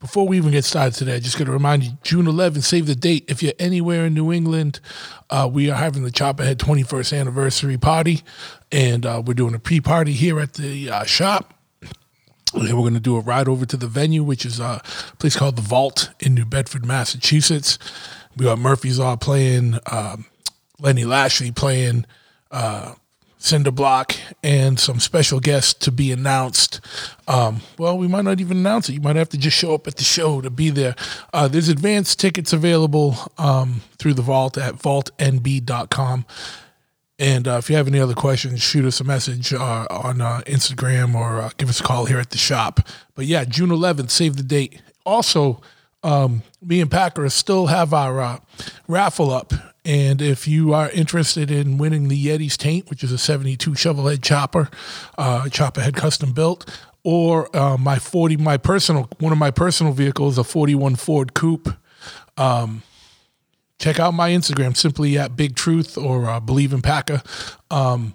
before we even get started today, I just got to remind you June 11th, save the date. If you're anywhere in New England, uh, we are having the Choppahead 21st anniversary party, and uh, we're doing a pre party here at the uh, shop. And we're going to do a ride over to the venue, which is a place called The Vault in New Bedford, Massachusetts. We got Murphy's Law playing, um, Lenny Lashley playing, uh, Cinder Block, and some special guests to be announced. Um, well, we might not even announce it. You might have to just show up at the show to be there. Uh, there's advanced tickets available um, through the vault at vaultnb.com. And uh, if you have any other questions, shoot us a message uh, on uh, Instagram or uh, give us a call here at the shop. But yeah, June 11th, save the date. Also, um, me and Packer still have our uh, raffle up. And if you are interested in winning the Yeti's Taint, which is a 72 shovel head chopper, uh, Choppahead custom built, or uh, my 40, my personal, one of my personal vehicles, a 41 Ford Coupe, um, check out my Instagram simply at Big Truth or uh, Believe in Packer. Um,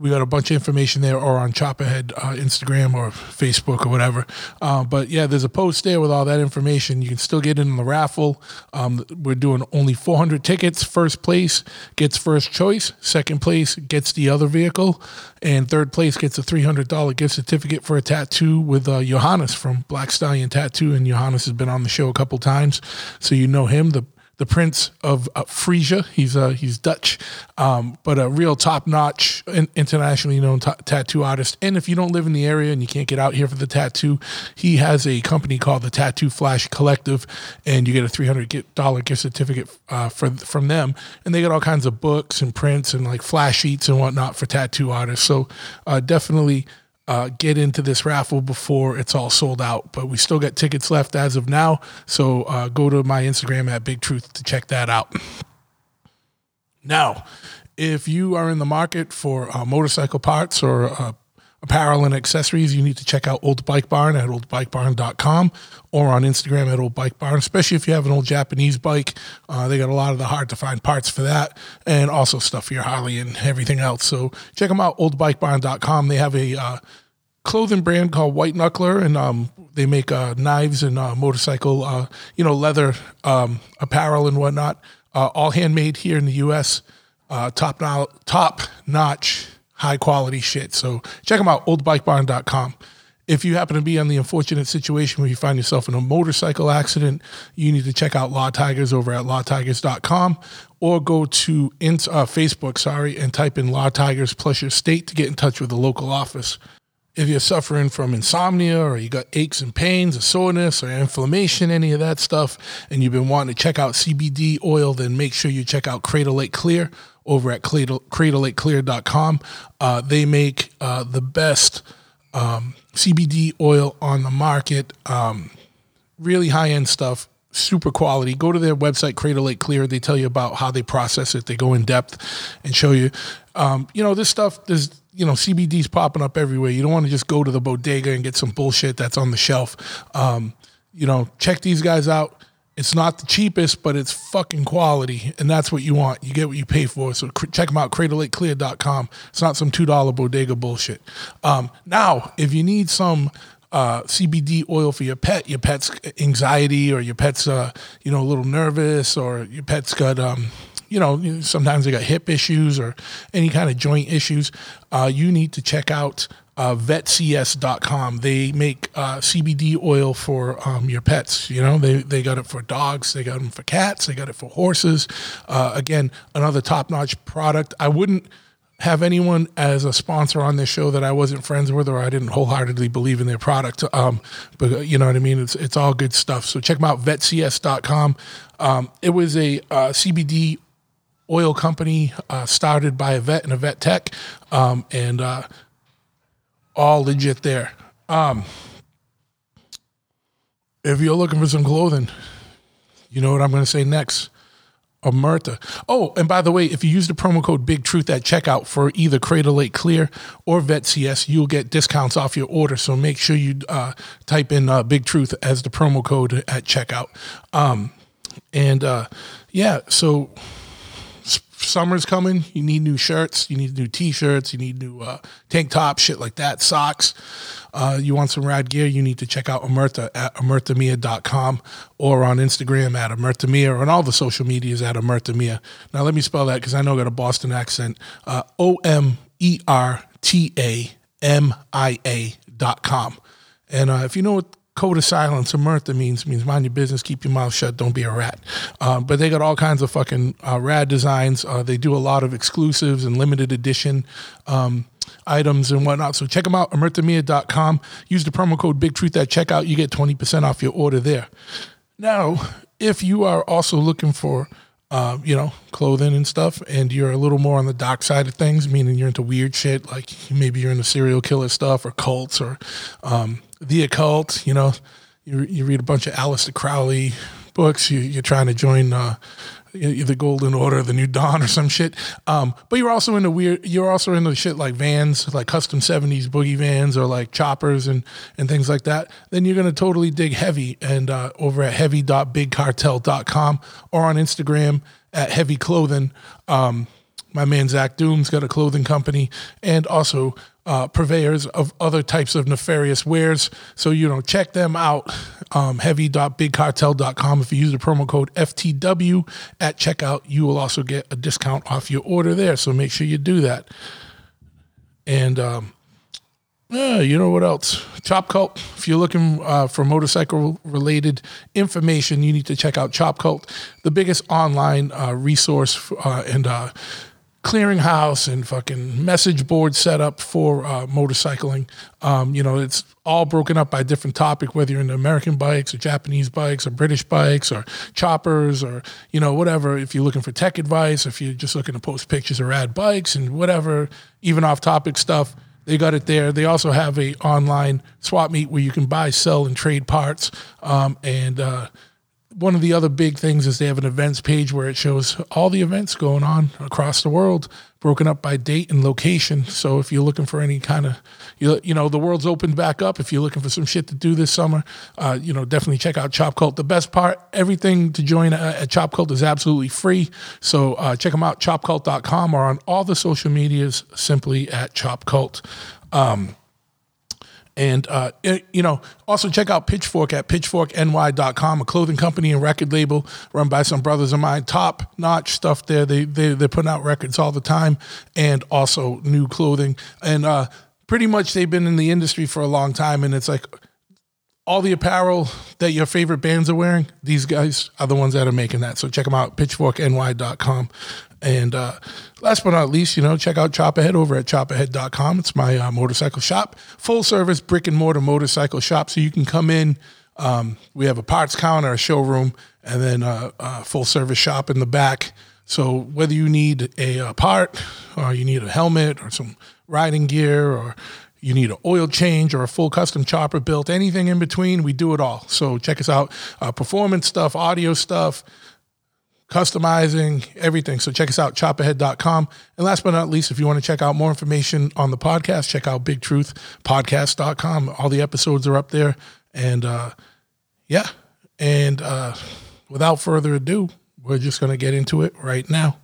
we got a bunch of information there or on Choppahead uh, Instagram or Facebook or whatever. Uh, but yeah, there's a post there with all that information. You can still get in the raffle. Um, we're doing only 400 tickets. First place gets first choice. Second place gets the other vehicle. And third place gets a $300 gift certificate for a tattoo with uh, Johannes from Black Stallion Tattoo. And Johannes has been on the show a couple times. So you know him, the the Prince of uh, Frisia. He's uh, he's Dutch, um, but a real top notch, internationally known t- tattoo artist. And if you don't live in the area and you can't get out here for the tattoo, he has a company called the Tattoo Flash Collective, and you get a three hundred dollar gift certificate uh, for from them. And they get all kinds of books and prints and like flash sheets and whatnot for tattoo artists. So uh, definitely uh, get into this raffle before it's all sold out. But we still got tickets left as of now. So uh, go to my Instagram at Big Truth to check that out. Now, if you are in the market for uh, motorcycle parts or uh, apparel and accessories, you need to check out Old Bike Barn at oldbikebarn.com or on Instagram at Old Bike Barn, especially if you have an old Japanese bike. Uh, they got a lot of the hard to find parts for that and also stuff for your Harley and everything else. So check them out, oldbikebarn.com. They have a uh, clothing brand called White Knuckler, and um, they make uh, knives and uh, motorcycle, uh, you know, leather um, apparel and whatnot, uh, all handmade here in the U.S. top, no- top notch high quality shit. So check them out, oldbikebarn.com. If you happen to be in the unfortunate situation where you find yourself in a motorcycle accident, you need to check out Law Tigers over at lawtigers.com or go to uh, Facebook, sorry, and type in Law Tigers plus your state to get in touch with the local office. If you're suffering from insomnia or you got aches and pains or soreness or inflammation, any of that stuff, and you've been wanting to check out CBD oil, then make sure you check out Crater Lake Clear over at crater, craterlakeclear.com. Uh, they make uh, the best um, CBD oil on the market. Um, really high end stuff, super quality. Go to their website, Crater Lake Clear. They tell you about how they process it. They go in depth and show you. Um, you know, this stuff, there's, you know, CBD's popping up everywhere. You don't want to just go to the bodega and get some bullshit that's on the shelf. Um, you know, check these guys out. It's not the cheapest, but it's fucking quality, and that's what you want. You get what you pay for. So cr- check them out, craterlakeclear.com. It's not some $2 bodega bullshit. Um, now, if you need some uh, CBD oil for your pet, your pet's anxiety or your pet's, uh, you know, a little nervous or your pet's got, um, you know, sometimes they got hip issues or any kind of joint issues, uh, you need to check out uh, vetcs.com. They make uh, CBD oil for um, your pets. You know, they, they got it for dogs, they got them for cats, they got it for horses. Uh, again, another top notch product. I wouldn't have anyone as a sponsor on this show that I wasn't friends with or I didn't wholeheartedly believe in their product. Um, but you know what I mean? It's, it's all good stuff. So check them out, vetcs.com. Um, it was a uh, CBD oil company uh, started by a vet and a vet tech. Um, and, uh, all legit there. Um, if you're looking for some clothing, you know what I'm going to say next. Omerta. Oh, and by the way, if you use the promo code Big Truth at checkout for either Crater Lake Clear or Vet CS, you'll get discounts off your order. So make sure you uh, type in uh, Big Truth as the promo code at checkout. Um, and uh, yeah, so summer's coming. You need new shirts. You need new t-shirts. You need new uh, tank tops, shit like that, socks. Uh, you want some rad gear, you need to check out Omerta at omertamia.com or on Instagram at omertamia or on all the social medias at omertamia. Now, let me spell that because I know I got a Boston accent. Uh, O-M-E-R-T-A-M-I-A dot com. And uh, if you know what code of silence, Omerta means means mind your business, keep your mouth shut, don't be a rat. Um, but they got all kinds of fucking uh, rad designs. Uh, they do a lot of exclusives and limited edition um, items and whatnot. So check them out, omertamia.com. Use the promo code Big Truth at checkout. You get 20% off your order there. Now, if you are also looking for uh, you know, clothing and stuff, and you're a little more on the dark side of things, meaning you're into weird shit, like maybe you're into serial killer stuff or cults or um, the occult. You know, you, you read a bunch of Aleister Crowley books. You, you're trying to join uh, the Golden Order, the New Dawn, or some shit. Um, but you're also into weird. You're also into shit like vans, like custom '70s boogie vans, or like choppers and and things like that. Then you're gonna totally dig heavy and uh, over at heavy.bigcartel.com or on Instagram at heavy clothing. Um, my man Zach Doom's got a clothing company and also uh, purveyors of other types of nefarious wares. So, you know, check them out. Um, heavy.bigcartel.com. If you use the promo code FTW at checkout, you will also get a discount off your order there. So make sure you do that. And, um, yeah, you know what else? Chop Cult. If you're looking uh, for motorcycle related information, you need to check out Chop Cult, the biggest online uh, resource uh, and uh, clearinghouse and fucking message board set up for uh, motorcycling. Um, you know, it's all broken up by different topic, whether you're into American bikes or Japanese bikes or British bikes or choppers or, you know, whatever. If you're looking for tech advice, if you're just looking to post pictures or add bikes and whatever, even off topic stuff, they got it there. They also have a online swap meet where you can buy, sell, and trade parts. Um, and, uh, one of the other big things is they have an events page where it shows all the events going on across the world, broken up by date and location. So if you're looking for any kind of, you, you know, the world's opened back up. If you're looking for some shit to do this summer, uh, you know, definitely check out Chop Cult. The best part, everything to join at Chop Cult is absolutely free. So uh, check them out, chopcult.com or on all the social medias simply at Chop Cult. Um, and, uh, it, you know, also check out Pitchfork at pitchforkny.com, a clothing company and record label run by some brothers of mine. Top notch stuff there. They, they, they're putting out records all the time and also new clothing. And uh, pretty much they've been in the industry for a long time. And it's like all the apparel that your favorite bands are wearing, these guys are the ones that are making that. So check them out, pitchforkny.com. And uh, last but not least, you know, check out Choppahead over at choppahead.com. It's my uh, motorcycle shop, full service brick and mortar motorcycle shop. So you can come in. Um, we have a parts counter, a showroom, and then a, a, full service shop in the back. So whether you need a, a part, or you need a helmet, or some riding gear, or you need an oil change or a full custom chopper built, anything in between, we do it all. So check us out. Uh, performance stuff, audio stuff, customizing, everything. So check us out, choppahead.com. And last but not least, if you want to check out more information on the podcast, check out bigtruthpodcast.com. All the episodes are up there. And uh, yeah. And uh, without further ado, we're just going to get into it right now.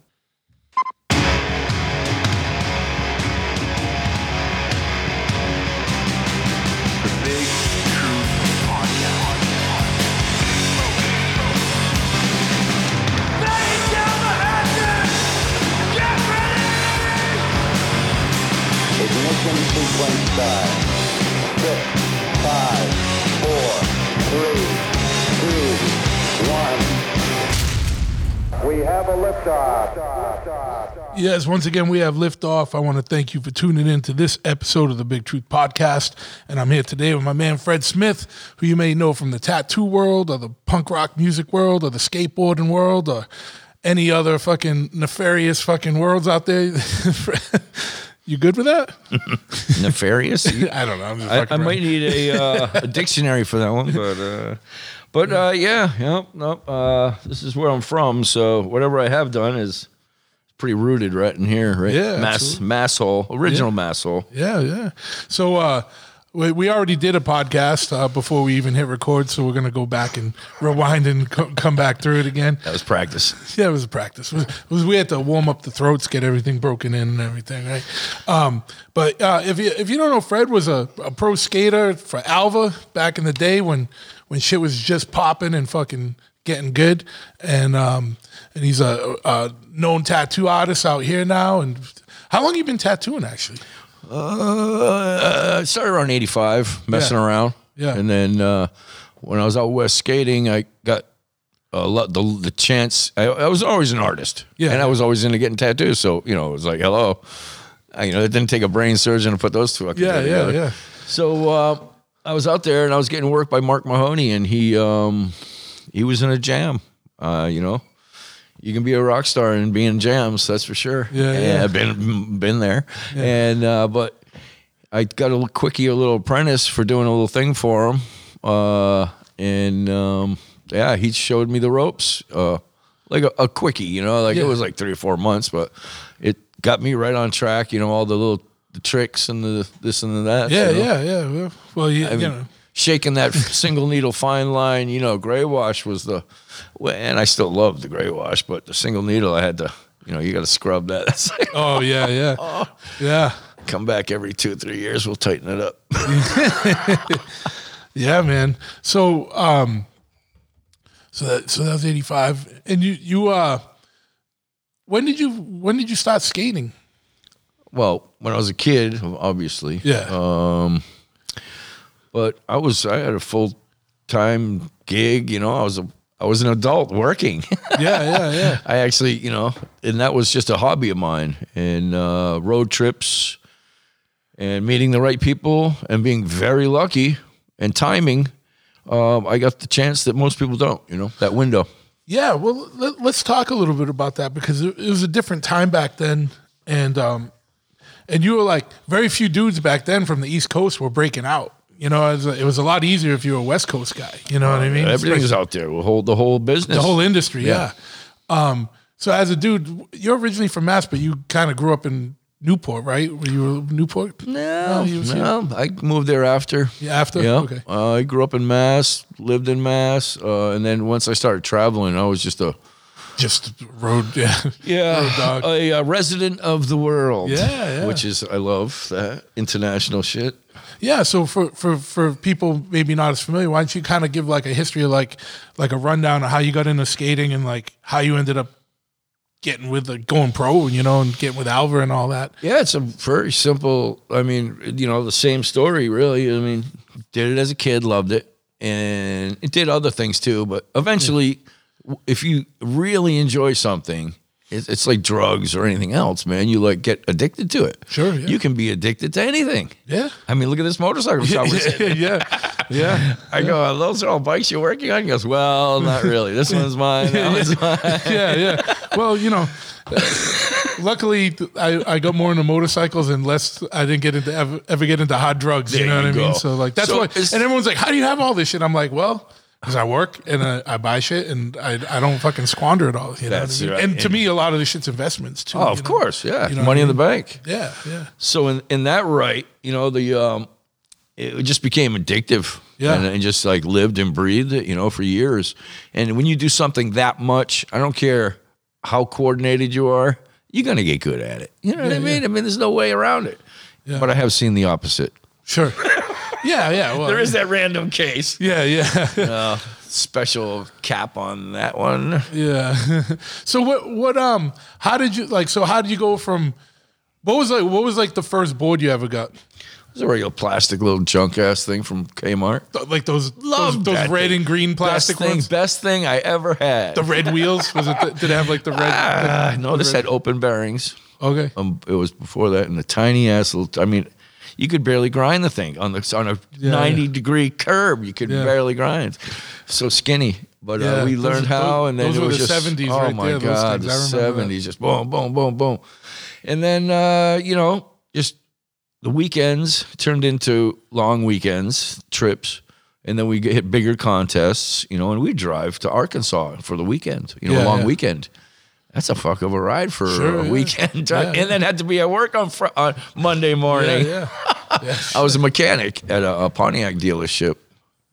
Ignition sequence. Six, five, four, three, two, one. We have a liftoff. Yes, once again, we have liftoff. I want to thank you for tuning in to this episode of the Big Truth Podcast. And I'm here today with my man Fred Smith, who you may know from the tattoo world or the punk rock music world or the skateboarding world or any other fucking nefarious fucking worlds out there. You good with that? Nefarious? I don't know. I'm just I, I might need a, uh, a dictionary for that one, but uh, but uh, yeah, yep, nope. Uh, this is where I'm from, so whatever I have done is pretty rooted right in here, right? Yeah, mass absolutely. mass hole, original Yeah. mass hole. Yeah, yeah. So uh we, we already did a podcast uh, before we even hit record, so we're gonna go back and rewind and co- come back through it again. That was practice. Yeah, it was a practice. It was, it was- we had to warm up the throats, get everything broken in and everything, right? Um, but uh, if you if you don't know, Fred was a, a pro skater for Alva back in the day when when shit was just popping and fucking getting good, and um, and he's a, a known tattoo artist out here now. And how long you been tattooing actually? Uh, I started around 85, messing Yeah. around. Yeah. And then uh, when I was out west skating, I got a lot, the, the chance. I, I was always an artist. Yeah. And I was always into getting tattoos. So, you know, it was like, hello. I, you know, it didn't take a brain surgeon to put those two Yeah, yeah, together. yeah. So uh, I was out there and I was getting work by Mark Mahoney, and he um, he was in a jam. Uh, you know, you can be a rock star and be in jams, that's for sure. Yeah, yeah. I've been been there, and uh, but I got a quickie, a little apprentice for doing a little thing for him, uh, and um, yeah, he showed me the ropes, uh, like a, a quickie, you know, like Yeah. it was like three or four months, but it got me right on track. You know, all the little the tricks and the this and the that. Yeah, you know? yeah, yeah. Well, well you, mean, know, shaking that single needle fine line, you know, gray wash was the, and I still love the gray wash, but the single needle, I had to, you know, you got to scrub that. That's like, oh yeah, yeah, yeah. come back every two, three years, we'll tighten it up. Yeah, man. So, um, so that so that was eighty five, and you you uh, when did you when did you start skating? well, when I was a kid, obviously. Yeah. Um, but I was, I had a full time gig, you know, I was a, I was an adult working. Yeah, yeah, yeah. I actually, you know, and that was just a hobby of mine. And uh, road trips and meeting the right people and being very lucky and timing, um, I got the chance that most people don't, you know, that window. Yeah, well, let, let's talk a little bit about that because it, it was a different time back then, and um, and you were like very few dudes back then from the East Coast were breaking out. You know, it was, a, it was a lot easier if you were a West Coast guy. You know what I mean? Everything's out there. We'll hold the whole business. the whole industry. Yeah. Yeah. Um, so as a dude, you're originally from Mass, but you kind of grew up in Newport, right? Were you were Newport? No, you was no, I moved there after. Yeah, after? Yeah, Okay. uh, I grew up in Mass, lived in Mass, uh, and then once I started traveling, I was just a Just road. Yeah. Yeah a, uh resident of the world. Yeah, yeah. which is I love that international shit. Yeah, so for, for, for people maybe not as familiar, why don't you kind of give like a history of like like a rundown of how you got into skating and like how you ended up getting with the going pro, you know, and getting with Alva and all that. Yeah, it's a very simple. I mean, you know, the same story, really. I mean, did it as a kid, loved it, and it did other things too. But eventually, w if you really enjoy something, it's, it's like drugs or anything else, man. You like get addicted to it. Sure, yeah. you can be addicted to anything. Yeah. I mean, look at this motorcycle shop. we're yeah. Yeah. I go, "Are those are all bikes you're working on. He goes, well, not really. This one's mine. That one's mine. yeah, yeah. Well, you know, luckily I, I got more into motorcycles and less. I didn't get into ever, ever get into hard drugs. you know what I mean? So like that's So why. And everyone's like, "How do you have all this shit?" I'm like, "Well." Because I work and I, I buy shit and I, I don't fucking squander it all. You know That's what I mean? right. And to And- me, a lot of this shit's investments too. Oh, of know? course, yeah. You know Money what I in the bank. Yeah, yeah. So in in that right, you know, the um, it just became addictive. Yeah. and, and just like lived and breathed it, you know, for years. And when you do something that much, I don't care how coordinated you are, you're gonna get good at it. You know what I Yeah, mean? I mean, there's no way around it. Yeah. But I have seen the opposite. Sure. Yeah, yeah. Well, that random case. Yeah, yeah, Uh, special cap on that one. yeah. so what? What? Um. How did you like? So how did you go from? What was like? What was like the first board you ever got? It's a regular plastic little junk ass thing from Kmart. Like those Love those, those red thing. and green plastic best thing, ones. best thing I ever had. The red wheels was it? The, did it have like the red? Ah, the- no, the this red- had open bearings. Okay. Um, it was before that, and the tiny ass little. I mean, you could barely grind the thing on the on a Yeah, ninety yeah. degree curb. You could barely grind. So skinny, but uh, we those- learned how, and then those it was the just 70s oh right my there, god, the I remember that. seventies, just boom, boom, boom, boom, and then uh, you know, just the weekends turned into long weekends trips. And then we get hit bigger contests, you know, and we drive to Arkansas for the weekend, you know, Yeah, a long yeah. weekend. That's a fuck of a ride for Sure, a yeah. weekend, Yeah, and then had to be at work on fr- on Monday Yeah, morning. yeah. I was a mechanic at a, a Pontiac dealership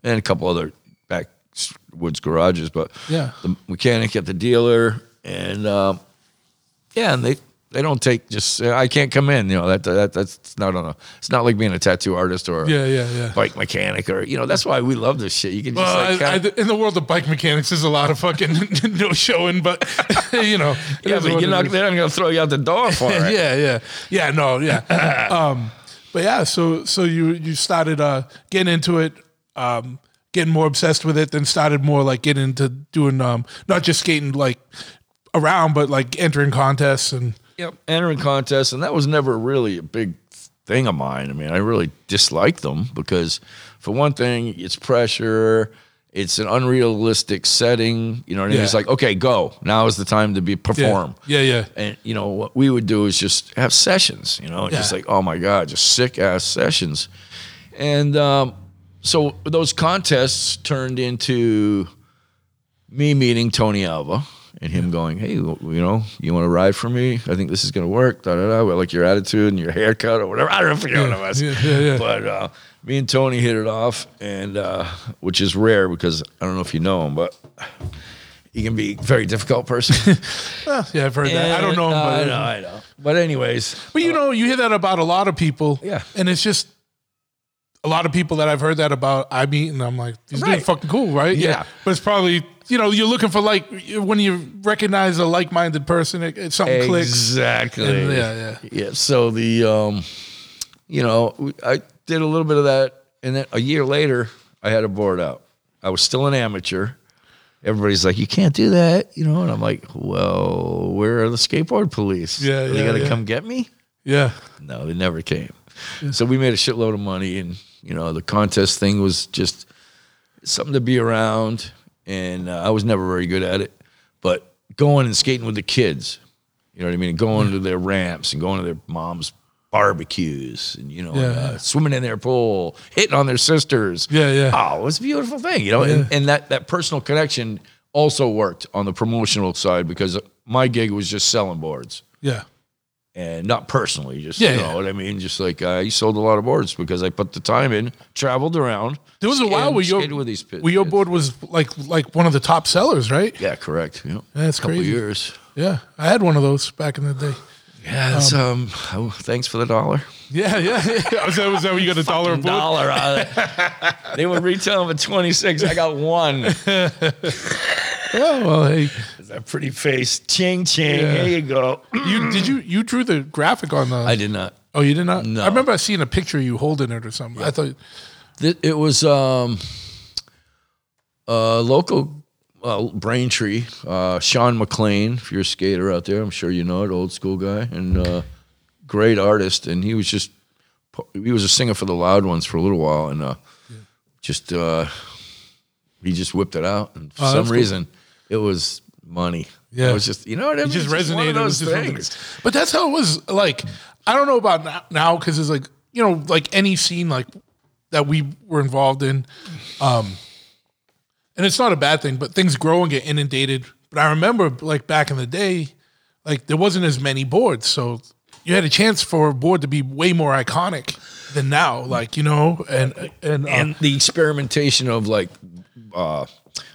and a couple other backwoods garages, but Yeah. the mechanic at the dealer, and um, yeah, and they they don't take just uh, I can't come in. You know that that that's not on a. It's not like being a tattoo artist or Yeah, yeah, yeah. bike mechanic or you know that's why we love this shit. You can just Well, like I, I, in the world of bike mechanics, there's a lot of fucking no showing, but you know, yeah, but you're not they're not gonna throw you out the door for it. yeah, yeah, yeah. No, yeah. um, but yeah, so so you you started uh, getting into it, um, getting more obsessed with it, then started more like getting into doing um, not just skating like around, but like entering contests and Yep, entering contests, and that was never really a big thing of mine. I mean, I really disliked them because, for one thing, it's pressure. It's an unrealistic setting. You know what I mean? Yeah. It's like, okay, go. Now is the time to be yeah, perform. yeah, yeah, And you know what we would do is just have sessions. You know, just like, oh my god, just sick ass sessions. And um, so those contests turned into me meeting Tony Alva and him going, "Hey, you know, you want to ride for me? I think this is going to work." Da da da. Like your attitude and your haircut or whatever. I don't know if you know what it was, yeah, yeah, yeah. but uh, me and Tony hit it off, and uh, which is rare because I don't know if you know him, but he can be a very difficult person. Well, yeah. I've heard that. I don't know, And, uh, but I know, I know. But anyways, But you know, you hear that about a lot of people. Yeah. And it's just a lot of people that I've heard that about I meet and I'm like, these dudes Right. fucking cool, right? Yeah. But it's probably you know, you're looking for like when you recognize a like minded person, it, it something clicks. Exactly. Yeah, yeah. Yeah. So the, um, you know, I did a little bit of that, and then a year later, I had a board out. I was still an amateur. Everybody's like, "You can't do that," you know, and I'm like, "Well, where are the skateboard police? Yeah, Are they yeah, gotta yeah. come get me." Yeah. No, they never came. So we made a shitload of money, and you know, the contest thing was just something to be around. And uh, I was never very good at it, but going and skating with the kids, you know what I mean? Going to their ramps and going to their mom's barbecues, and you know, Yeah, uh, yeah. swimming in their pool, hitting on their sisters. Yeah, yeah. Oh, it was a beautiful thing, you know. And, and that that personal connection also worked on the promotional side because my gig was just selling boards Yeah. And not personally, just Yeah, you yeah. know what I mean. Just like uh, I sold a lot of boards because I put the time in, traveled around. There was a while where your with these kids. where your board was like like one of the top sellers, right? yeah, correct. Yeah, That's a couple crazy. years. Yeah. I had one of those back in the day. Yeah, that's, um, um oh, thanks for the dollar. Yeah, yeah. yeah. was, that, was that where you got a dollar a board? Dollar. it. Uh, they were retailing for twenty six. I got one. Oh well, hey, that pretty face, ching ching. Yeah. There you go. you did you you drew the graphic on the? I did not. oh, you did not. No. I remember seeing a picture of you holding it or something. I thought. Th- It was um, uh, local uh, Braintree, uh, Sean McLean. If you're a skater out there, I'm sure you know it. Old school guy and uh, great artist. And he was just he was a singer for the Loud Ones for a little while, and uh, just uh, he just whipped it out. And for Oh, some that's cool. reason, it was money. Yeah. it was just you know what I It just It's one resonated. of those just things. But that's how it was. Like I don't know about now- now because it's like you know like any scene like that we were involved in, um, and it's not a bad thing. But things grow and get inundated. But I remember like back in the day, like there wasn't as many boards, so you had a chance for a board to be way more iconic than now. Like you know, and and, uh, and the experimentation of like uh,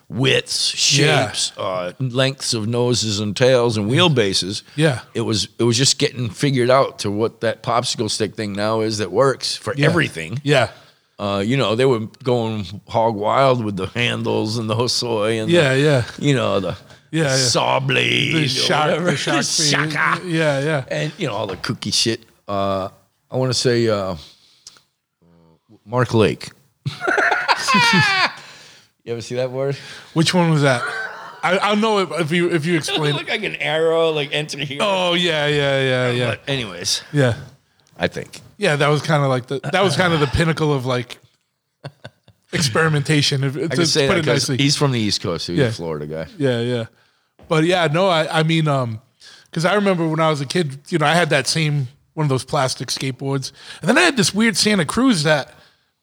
widths, Yeah. shapes, uh, lengths of noses and tails and wheelbases. Yeah. it was it was just getting figured out to what that popsicle stick thing now is that works for yeah. everything. Yeah, Uh, you know, they were going hog wild with the handles and the hosoi and yeah, the, yeah. you know the Yeah, yeah. saw blade, The the. Shaka. Yeah, yeah. and you know all the cookie shit. Uh, I want to say uh, Mark Lake. you ever see that word? Which one was that? I, I'll know it if you if you explain. it. Look like an arrow, like enter here. Oh yeah, yeah, yeah, yeah, But anyways, yeah, I think yeah. That was kind of like the that was kind of the pinnacle of like experimentation. If, I to can say put that it because nicely. he's from the East Coast. He's Yeah. a Florida guy. Yeah, yeah. But yeah, no, I, I mean, um, because I remember when I was a kid, you know, I had that same one of those plastic skateboards, and then I had this weird Santa Cruz that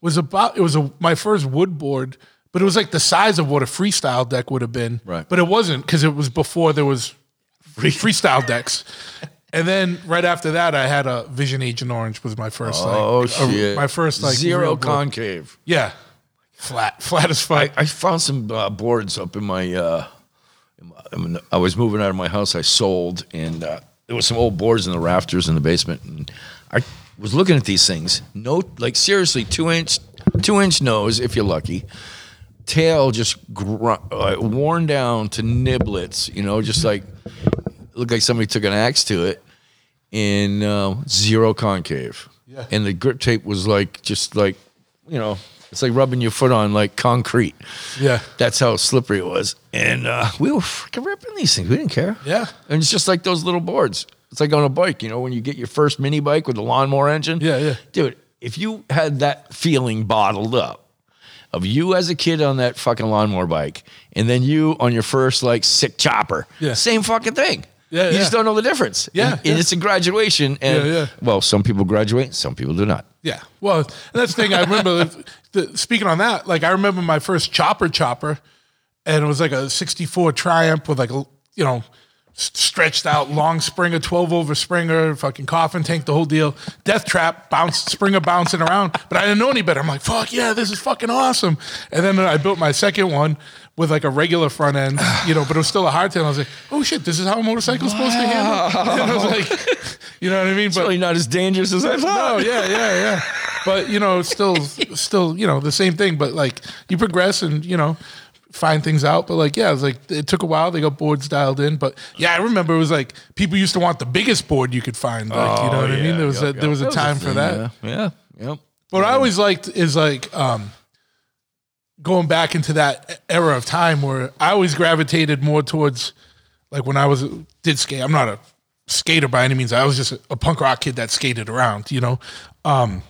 was about. It was a my first wood board, but it was like the size of what a freestyle deck would have been. Right. But it wasn't because it was before there was free freestyle decks. And then right after that, I had a Vision Agent Orange was my first. Oh like, a- shit! my first like zero concave. Yeah, flat, flat as fuck. I found some uh, boards up in my, uh, in my- I, mean, I was moving out of my house. I sold, and uh, there was some old boards in the rafters in the basement. And I was looking at these things. No, like seriously, two inch, two inch nose if you're lucky. Tail just gr- uh, worn down to niblets. You know, just like looked like somebody took an axe to it. And uh, zero concave. Yeah. And the grip tape was like just like you know, it's like rubbing your foot on like concrete. yeah, That's how slippery it was. And uh, we were freaking ripping these things. We didn't care. Yeah. And it's just like those little boards. It's like on a bike, you know, when you get your first mini bike with the lawnmower engine. Yeah, yeah. Dude, if you had that feeling bottled up of you as a kid on that fucking lawnmower bike and then you on your first like sick chopper, Yeah. same fucking thing. Yeah, you yeah. just don't know the difference. Yeah, And, yeah. and it's a graduation. And Yeah, well, some people graduate, some people do not. yeah. Well, and that's the thing. I remember. the, speaking on that, like I remember my first chopper chopper, and it was like a '64 Triumph with like a you know stretched out long Springer, 12 over Springer, fucking coffin tank, the whole deal. Death trap, bounce, Springer bouncing around. But I didn't know any better. I'm like, fuck yeah, this is fucking awesome. And then I built my second one with like a regular front end, you know, but it was still a hardtail. I was like, oh shit, this is how a motorcycle's supposed to handle. And I was like, you know what I mean? It's really not as dangerous as I thought. Oh yeah, yeah, yeah. But you know, still, still, you know, the same thing. But like, you progress and you know, find things out. But like, yeah, it was like it took a while. They got boards dialed in. But yeah, I remember it was like people used to want the biggest board you could find. Like, you know what I mean? There was a, there was a time for that. Yeah. Yeah. Yep. What I always liked is like um, going back into that era of time where I always gravitated more towards like when I was did skate. I'm not a skater by any means. I was just a, a punk rock kid that skated around. You know, um,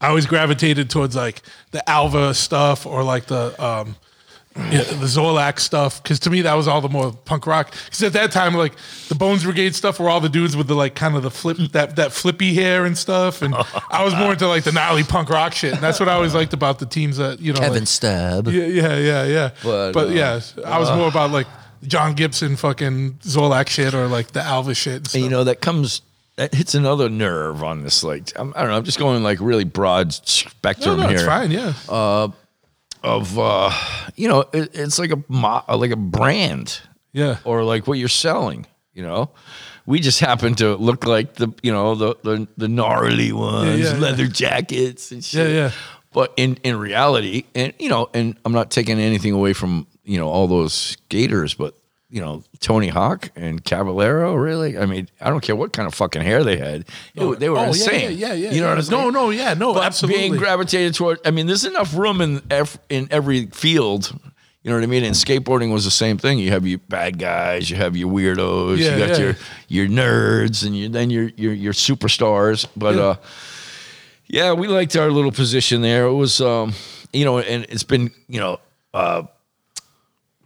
I always gravitated towards like the Alva stuff or like the um, yeah, the Zorlac stuff because to me that was all the more punk rock. Because at that time, like the Bones Brigade stuff were all the dudes with the like kind of the flip that that flippy hair and stuff, and I was more into like the gnarly punk rock shit. And that's what I always liked about the teams that you know. like- Stab. yeah, yeah, yeah, yeah. But, But, uh, yeah, I was more about like John Gibson fucking Zorlac shit or like the Alva shit. And And, stuff. you know that comes that hits another nerve on this. Like I'm, I don't know. I'm just going like really broad spectrum no, here it's fine. Yeah, of uh, you know it, it's like a mo- like a brand yeah, or like what you're selling. You know, we just happen to look like the you know the the, the gnarly ones, yeah, yeah. leather jackets and shit. Yeah, yeah. But in in reality, and you know, and I'm not taking anything away from you know all those skaters, but you know Tony Hawk and Caballero, really. I mean, I don't care what kind of fucking hair they had, It- they were Oh, insane. Yeah, yeah, yeah. You know what I'm saying? No, no, yeah, no, but absolutely. being gravitated toward. I mean, there's enough room in in every field. You know what I mean? And skateboarding was the same thing. You have your bad guys, you have your weirdos, Yeah, you got yeah. your your nerds, and you, then your your your superstars. But Yeah. uh, yeah, we liked our little position there. It was, um, you know, and it's been, you know, uh,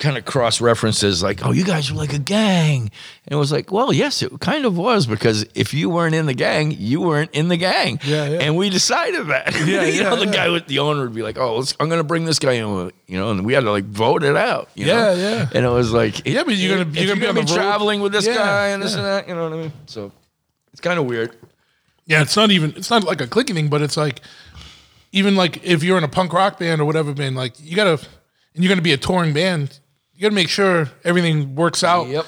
kind of cross references like, oh, you guys were like a gang. And it was like, well, yes, it kind of was because if you weren't in the gang, you weren't in the gang. Yeah, yeah. And we decided that. Yeah, you know, the yeah. guy with the owner would be like, oh, I'm going to bring this guy in, you know, and we had to like vote it out. You Yeah, know? yeah. And it was like, Yeah, but you're gonna- if you're gonna be on the road. traveling with this Yeah, guy and this yeah. and that, you know what I mean? So it's kind of weird. Yeah, it's not even it's not like a clicking thing, but it's like even like if you're in a punk rock band or whatever band, like you gotta and you're gonna be a touring band, you gotta make sure everything works out. Yep.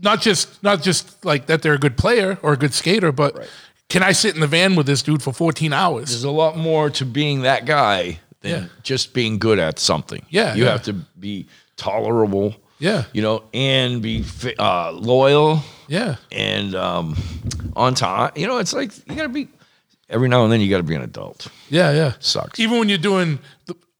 Not just not just like that they're a good player or a good skater, but can I sit in the van with this dude for 14 hours? there's a lot more to being that guy than Yeah. just being good at something. Yeah, you yeah. have to be tolerable. Yeah. you know, and be uh, loyal Yeah. and um, on time. You know, it's like you gotta be. Every now and then, you gotta be an adult. Yeah, yeah. Sucks. Even when you're doing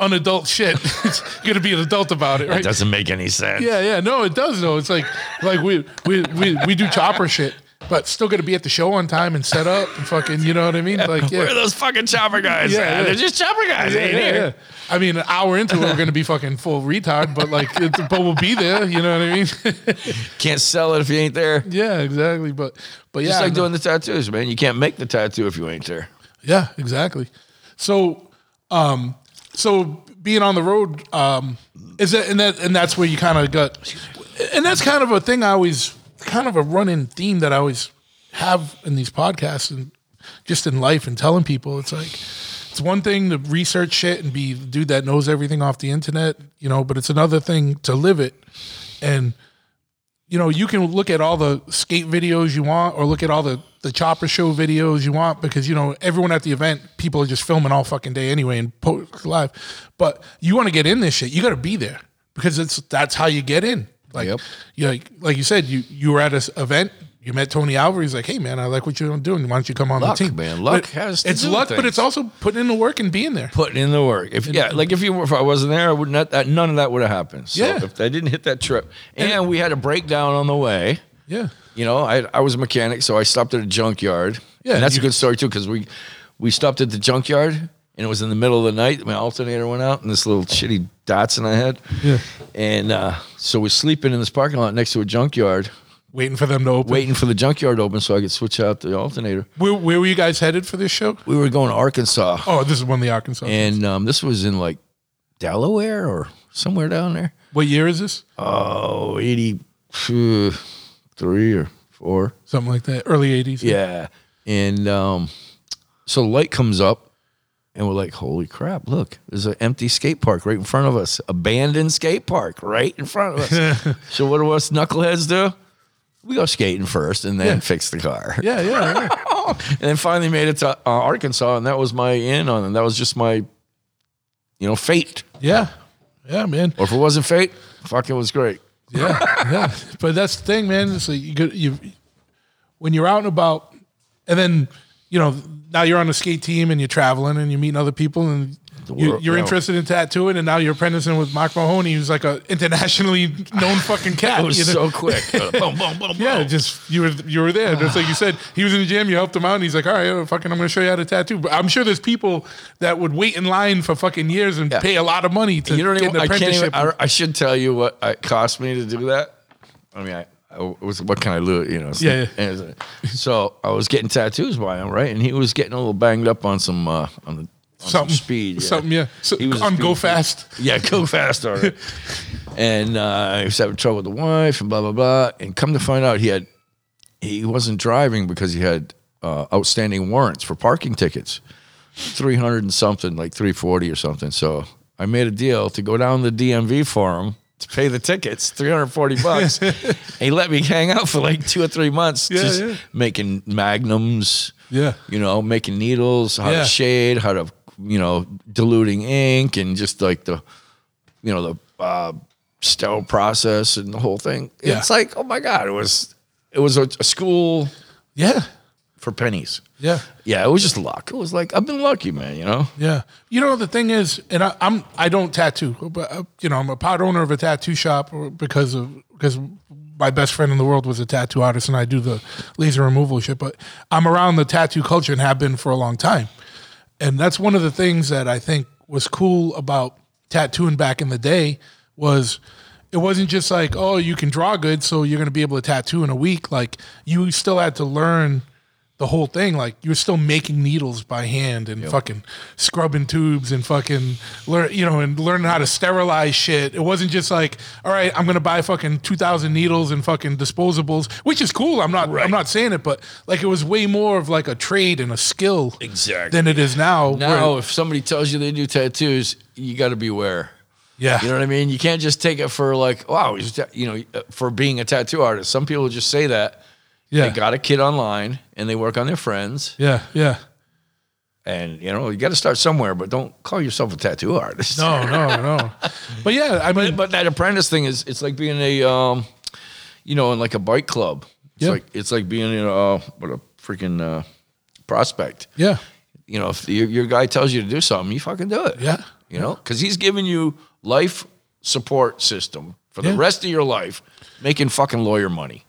unadult shit, you gotta be an adult about it, It right? doesn't make any sense. Yeah, yeah. No, it does though. It's like like we we we, we do chopper shit, but still got to be at the show on time and set up and fucking. You know what I mean? Like yeah. Where are those fucking chopper guys? Yeah, yeah. They're just chopper guys. Yeah, ain't yeah, here. yeah. I mean, an hour into it, we're gonna be fucking full retard, but like, it, but we'll be there. You know what I mean? Can't sell it if you ain't there. yeah, exactly. But but yeah, Just like doing the tattoos, man. You can't make the tattoo if you ain't there. Yeah, exactly. So, um, so being on the road, um, is that and that and that's where you kind of got, and that's kind of a thing I always, kind of a running theme that I always have in these podcasts and just in life and telling people, it's like it's one thing to research shit and be dude that knows everything off the internet, you know, but it's another thing to live it. And you know, you can look at all the skate videos you want or look at all the, the chopper show videos you want because, you know, everyone at the event, people are just filming all fucking day anyway and post live. But you want to get in this shit, you got to be there because it's that's how you get in. Like, Yep. you like, like you said, you, you were at an event, you met Tony Alvarez, like, hey, man, I like what you're doing. Why don't you come on Luck, the team? man. Luck But has to It's luck, but it's also putting in the work and being there. putting in the work. If yeah, like if you if I wasn't there, I would not that none of that would have happened. So Yeah. if I didn't hit that trip, and we had a breakdown on the way. Yeah. You know, I I was a mechanic, so I stopped at a junkyard. Yeah, and that's you- a good story too because we we stopped at the junkyard and it was in the middle of the night. My alternator went out and this little shitty Datsun I had. Yeah. And uh, so we're sleeping in this parking lot next to a junkyard, Waiting for them to open. waiting for the junkyard to open so I could switch out the alternator. Where, where were you guys headed for this show? We were going to Arkansas. Oh, this is one of the Arkansas. And um, this was in like Delaware or somewhere down there. what year is this? Oh, 83 or 4. Something like that. Early 80s. Yeah. And um, so the light comes up and we're like, holy crap, look, there's an empty skate park right in front of us. Abandoned skate park right in front of us. so what do us knuckleheads do? We go skating first and then Yeah. fix the car. Yeah, yeah, yeah. and then finally made it to uh, Arkansas and that was my in on it. That was just my, you know, fate. yeah. Yeah, man. Or if it wasn't fate, fuck, it was great. Yeah, yeah. But that's the thing, man. It's like you go, you when you're out and about, and then you know now you're on a skate team and you're traveling and you're meeting other people and you, world- you're yeah. interested in tattooing and now you're apprenticing with Mark Mahoney, who's like a internationally known fucking cat. It was you know? so quick. boom, boom, boom, boom. Yeah, just you were you were there. Just like you said, he was in the gym. You helped him out, and he's like, "All right, fucking, I'm going to show you how to tattoo." But I'm sure there's people that would wait in line for fucking years and Yeah. pay a lot of money to You don't get even. an I can't even. I, I should tell you what it cost me to do that. I mean, I, I was what can I lose? You know. so- Yeah, it's- So I was getting tattoos by him, right? And he was getting a little banged up on some uh, on the on some something speed. Yeah. something, yeah. So, He was on Go. Fast. Yeah, go fast on it. and uh, he was having trouble with the wife and blah blah blah. And come to find out, he had he wasn't driving because he had uh, outstanding warrants for parking tickets, three hundred and something, like three forty or something. So I made a deal to go down to the DMV for him to pay the tickets, three hundred forty bucks. he let me hang out for like two or three months, Yeah, just yeah. making magnums. Yeah. You know, making needles, how Yeah. to shade, how to, you know, diluting ink and just like the, you know, the uh, sterile process and the whole thing. Yeah. It's like, oh my God, it was, it was a, a school Yeah, for pennies. yeah. Yeah, it was just luck. It was like, I've been lucky, man, you know? Yeah, you know the thing is, and I, I'm I don't tattoo, but uh, you know I'm a part owner of a tattoo shop because of because my best friend in the world was a tattoo artist, and I do the laser removal shit. But I'm around the tattoo culture and have been for a long time, and that's one of the things that I think was cool about tattooing back in the day was it wasn't just like oh you can draw good so you're going to be able to tattoo in a week. Like you still had to learn the whole thing like you're still making needles by hand and fucking scrubbing tubes and fucking learn you know and learning how to sterilize shit it wasn't just like all right i'm gonna buy fucking 2000 needles and fucking disposables which is cool i'm not i'm not saying it but like it was way more of like a trade and a skill Exactly. than it is now Now, where- if somebody tells you they do tattoos, you got to beware. yeah You know what I mean? You can't just take it for like, wow, he's, you know, uh, for being a tattoo artist. Some people just say that. Yeah They got a kid online and they work on their friends. yeah yeah And, you know, you got to start somewhere, but don't call yourself a tattoo artist. no no no but yeah i mean But that apprentice thing is, it's like being a, um, you know, in like a bike club. It's Yeah. like, it's like being in a, what a freaking uh, prospect. yeah You know, if your, your guy tells you to do something, you fucking do it. Yeah. You know, because he's giving you life support system for the Yeah. rest of your life, making fucking lawyer money,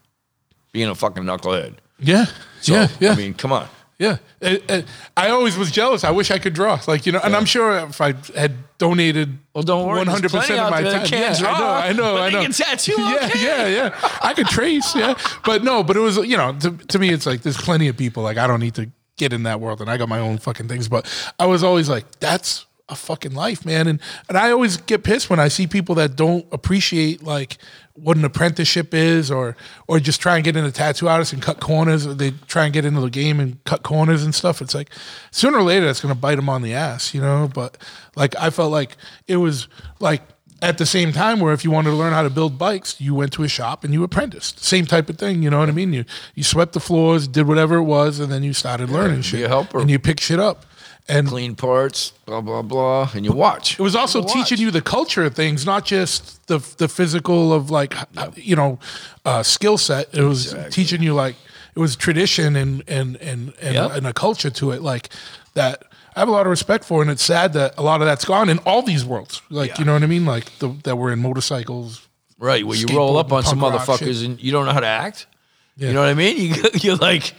being a fucking knucklehead. yeah So, yeah yeah I mean, come on. Yeah, Uh, uh, I always was jealous. I wish I could draw, like you know, and I'm sure if I had donated, Well, don't worry, 100% of my out time. can't yeah, draw, I know, I know, but I they know. can tattoo, Yeah, okay. yeah, yeah. I could trace, yeah, but no, but it was you know, to, to me, it's like there's plenty of people like I don't need to get in that world, and I got my own fucking things. But I was always like, that's a fucking life, man. And and I always get pissed when I see people that don't appreciate like what an apprenticeship is, or or just try and get into tattoo artists and cut corners. Or they try and get into the game and cut corners and stuff. It's like sooner or later that's gonna bite them on the ass, you know. But like I felt like it was like at the same time where if you wanted to learn how to build bikes, you went to a shop and you apprenticed. Same type of thing, you know what I mean? You you swept the floors, did whatever it was, and then you started learning shit. a helper. And you pick shit up. And Clean parts, blah blah blah, and you watch. it was also You teaching watch. you the culture of things, not just the the physical of like you know uh, skill set. It was teaching you like it was tradition and and and and, Yep. and a culture to it like that. I have a lot of respect for, and it's sad that a lot of that's gone in all these worlds. Like you know what I mean, like the, that we're in motorcycles. Right, where you roll up on some motherfuckers shit. and you don't know how to act. Yeah. You know what I mean? You you're like,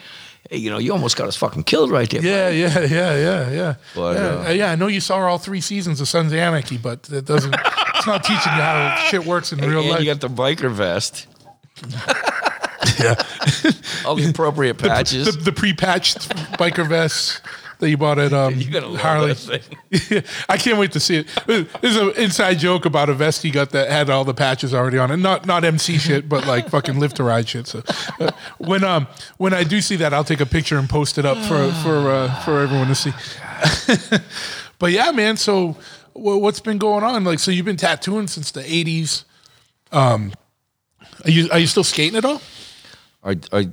you know, you almost got us fucking killed right there. Yeah, yeah, yeah, yeah, yeah. But, yeah, uh, yeah, I know you saw all three seasons of Sons of Anarchy, but that doesn't. it's not teaching you how shit works in real and life. you got the biker vest. yeah, all the appropriate patches. the, the pre-patched biker vests that you bought at um, you Harley. I can't wait to see it. There's an inside joke about a vest he got that had all the patches already on it. Not not MC shit, but like fucking live to ride shit. So uh, when um when I do see that, I'll take a picture and post it up for for uh, for everyone to see. but yeah, man. So wha- what's been going on? Like, so you've been tattooing since the '80s. Um, are you are you still skating at all? I I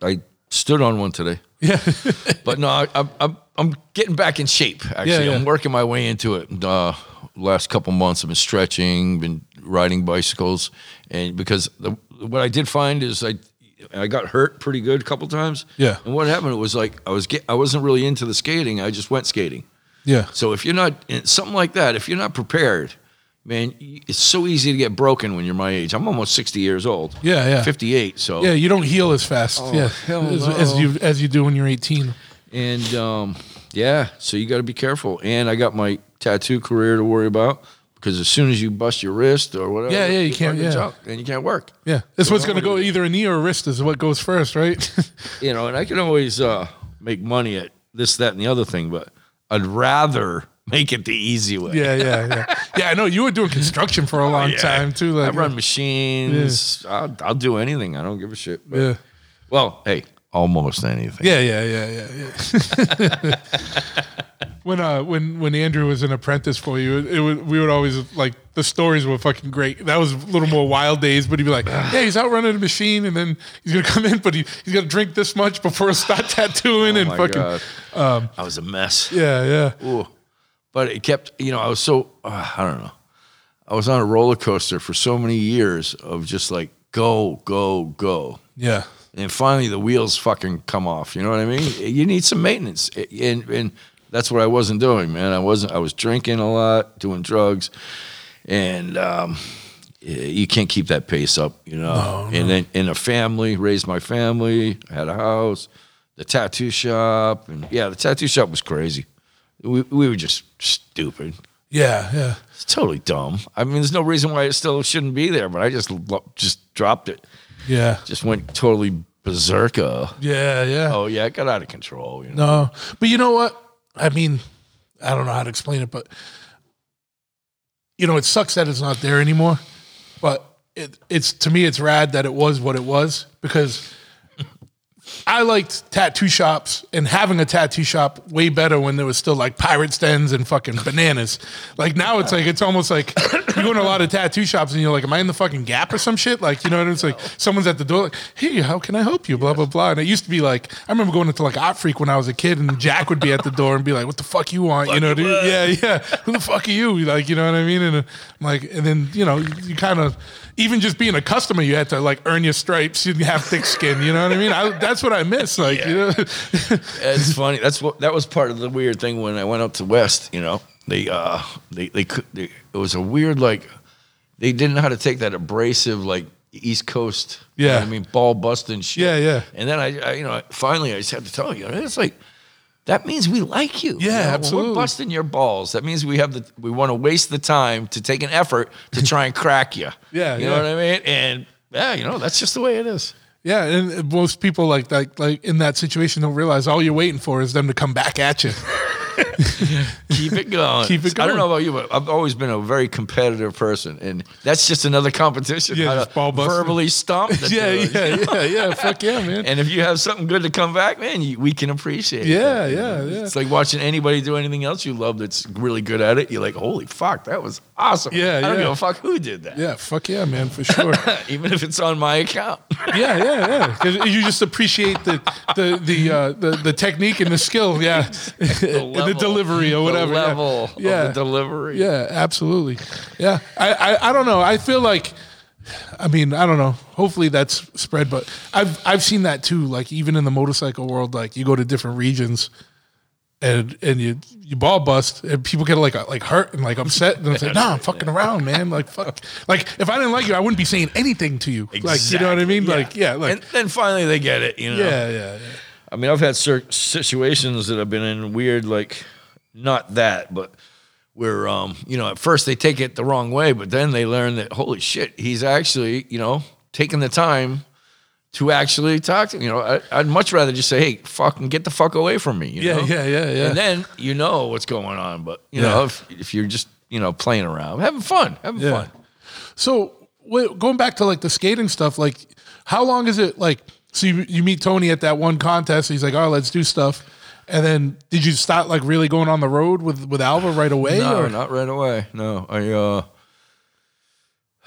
I stood on one today. Yeah. But no, I, I'm, I'm I'm getting back in shape. Actually, yeah. I'm working my way into it. Uh, last couple months, I've been stretching, been riding bicycles, and because the, what I did find is I I got hurt pretty good a couple times. Yeah. And what happened was like I was get I wasn't really into the skating. I just went skating. yeah. So if you're not something like that, if you're not prepared, man, it's so easy to get broken when you're my age. I'm almost 60 years old. Yeah, yeah. 58. So Yeah, you don't heal as fast. yeah, Oh, hell as, as you as you do when you're 18. And um, yeah, so you got to be careful. And I got my tattoo career to worry about because as soon as you bust your wrist or whatever, Yeah, yeah, you can't- fucking yeah. and you can't work. Yeah, this So one's what going to go you- either a knee or a wrist is what goes first, right? You know, and I can always uh, make money at this, that, and the other thing, but I'd rather make it the easy way. yeah, yeah, yeah. Yeah, I know you were doing construction for a long Yeah. time too. Like, I run machines. I'll, I'll do anything. I don't give a shit. But- Yeah, Well, hey, almost anything. yeah, yeah, yeah, yeah. yeah. when uh when when Andrew was an apprentice for you, it, was we would always like the stories were fucking great. That was a little more wild days, but he'd be like, "Yeah, he's out running a machine, and then he's gonna come in, but he, he's gonna drink this much before he start tattooing Oh and my fucking God. I was a mess. yeah, yeah." Ooh. But it kept, you know, I was so, uh, I don't know. I was on a roller coaster for so many years of just like, go, go, go. Yeah. And finally the wheels fucking come off. You know what I mean? You need some maintenance. And, and that's what I wasn't doing, man. I wasn't, I was drinking a lot, doing drugs. And, um, you can't keep that pace up, you know. And then in a family, raised my family, had a house, the tattoo shop, and yeah, the tattoo shop was crazy. We we were just stupid. Yeah, yeah. It's totally dumb. I mean, there's no reason why it still shouldn't be there, but I just lo- just dropped it. Yeah. Just went totally berserker. Yeah, yeah. Oh yeah, it got out of control. You know? No, but you know what? I mean, I don't know how to explain it, but you know, it sucks that it's not there anymore. But it, it's to me, it's rad that it was what it was because I liked tattoo shops and having a tattoo shop way better when there was still like pirate dens and fucking bananas. Like now it's like it's almost like you go to a lot of tattoo shops and you're like, Am I in the fucking gap or some shit? Like, you know what I mean? It's like someone's at the door like, Hey, how can I help you? Blah blah blah. And it used to be like I remember going into like Art Freak when I was a kid and Jack would be at the door and be like, What the fuck you want? you know, dude? Yeah, yeah. Who the fuck are you? Like, you know what I mean? And uh, I'm like, and then, you know, you, you kind of even just being a customer, you had to like earn your stripes. You have thick skin. You know what I mean? I, that's what I miss. Like, you know, It's funny. That's what that was part of the weird thing when I went up to West. You know, they uh they they could they, it was a weird like they didn't know how to take that abrasive like East Coast. you know Yeah. I mean ball busting shit. Yeah, yeah. And then I, I you know finally I just had to tell you, it's like. That means we like you. Yeah, You know, absolutely. we're busting your balls. That means we have the we want to waste the time to take an effort to try and crack you. Yeah, you yeah. know what I mean. And yeah, you know that's just the way it is. Yeah. And most people like like like in that situation don't realize all you're waiting for is them to come back at you. Keep it going. Keep it I don't know about you, but I've always been a very competitive person, and that's just another competition. Yeah, ball busting. verbally stomp. the yeah, dude. yeah, yeah, yeah. Fuck yeah, man. And if you have something good to come back, man, you, we can appreciate. Yeah, you yeah, know? yeah. It's like watching anybody do anything else you love that's really good at it. You're like, holy fuck, that was awesome. Yeah, I don't yeah. give a fuck who did that. Yeah, fuck yeah, man, for sure. Even if it's on my account. yeah, yeah, yeah. Because you just appreciate the the the uh, the, the technique and the skill, yeah, the, level, delivery or whatever. Yeah. level yeah. of the delivery. Yeah, absolutely. Yeah, I, I, I don't know. I feel like, I mean, I don't know. Hopefully that's spread, but I've I've seen that too. Like even in the motorcycle world, like you go to different regions, and and you you ball bust, and people get like like hurt and like upset, and it's like, nah, I'm fucking around, man. Like fuck. Like if I didn't like you, I wouldn't be saying anything to you. Like you know what I mean? Like yeah, like and then finally they get it, you know. yeah, yeah, yeah. I mean, I've had situations that I've been in weird, like not that, but where um, you know, at first they take it the wrong way, but then they learn that holy shit, he's actually, you know, taking the time to actually talk to. You know, I, I'd much rather just say, hey, fucking get the fuck away from me. You Yeah, know? yeah, yeah, yeah. And then you know what's going on, but you Yeah. know, if, if you're just you know playing around, having fun, having Yeah. fun. So going back to like the skating stuff, like how long is it like? So you, you meet Tony at that one contest. He's like, "Oh, let's do stuff," and then did you start like really going on the road with with Alva right away? No, or? not right away. No, I uh,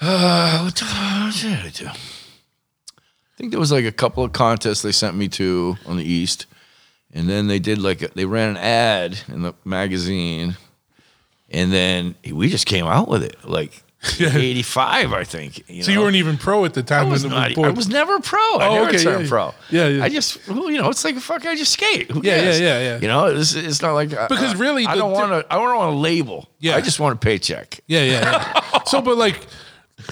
uh what, did I do? I think there was like a couple of contests they sent me to on the east, and then they did like a, they ran an ad in the magazine, and then we just came out with it like eighty five, I think. You So you weren't even pro at the time I was, not, I was never pro. I Oh, never okay, turned yeah, pro. yeah, yeah. I just, well, you know, it's like fuck. I just skate. Who Yeah, yeah, cares? yeah, yeah. You know, it's, it's not like Because I, really I the don't want to. I don't want to label. Yeah. I just want a paycheck. yeah, yeah. yeah. so, but like,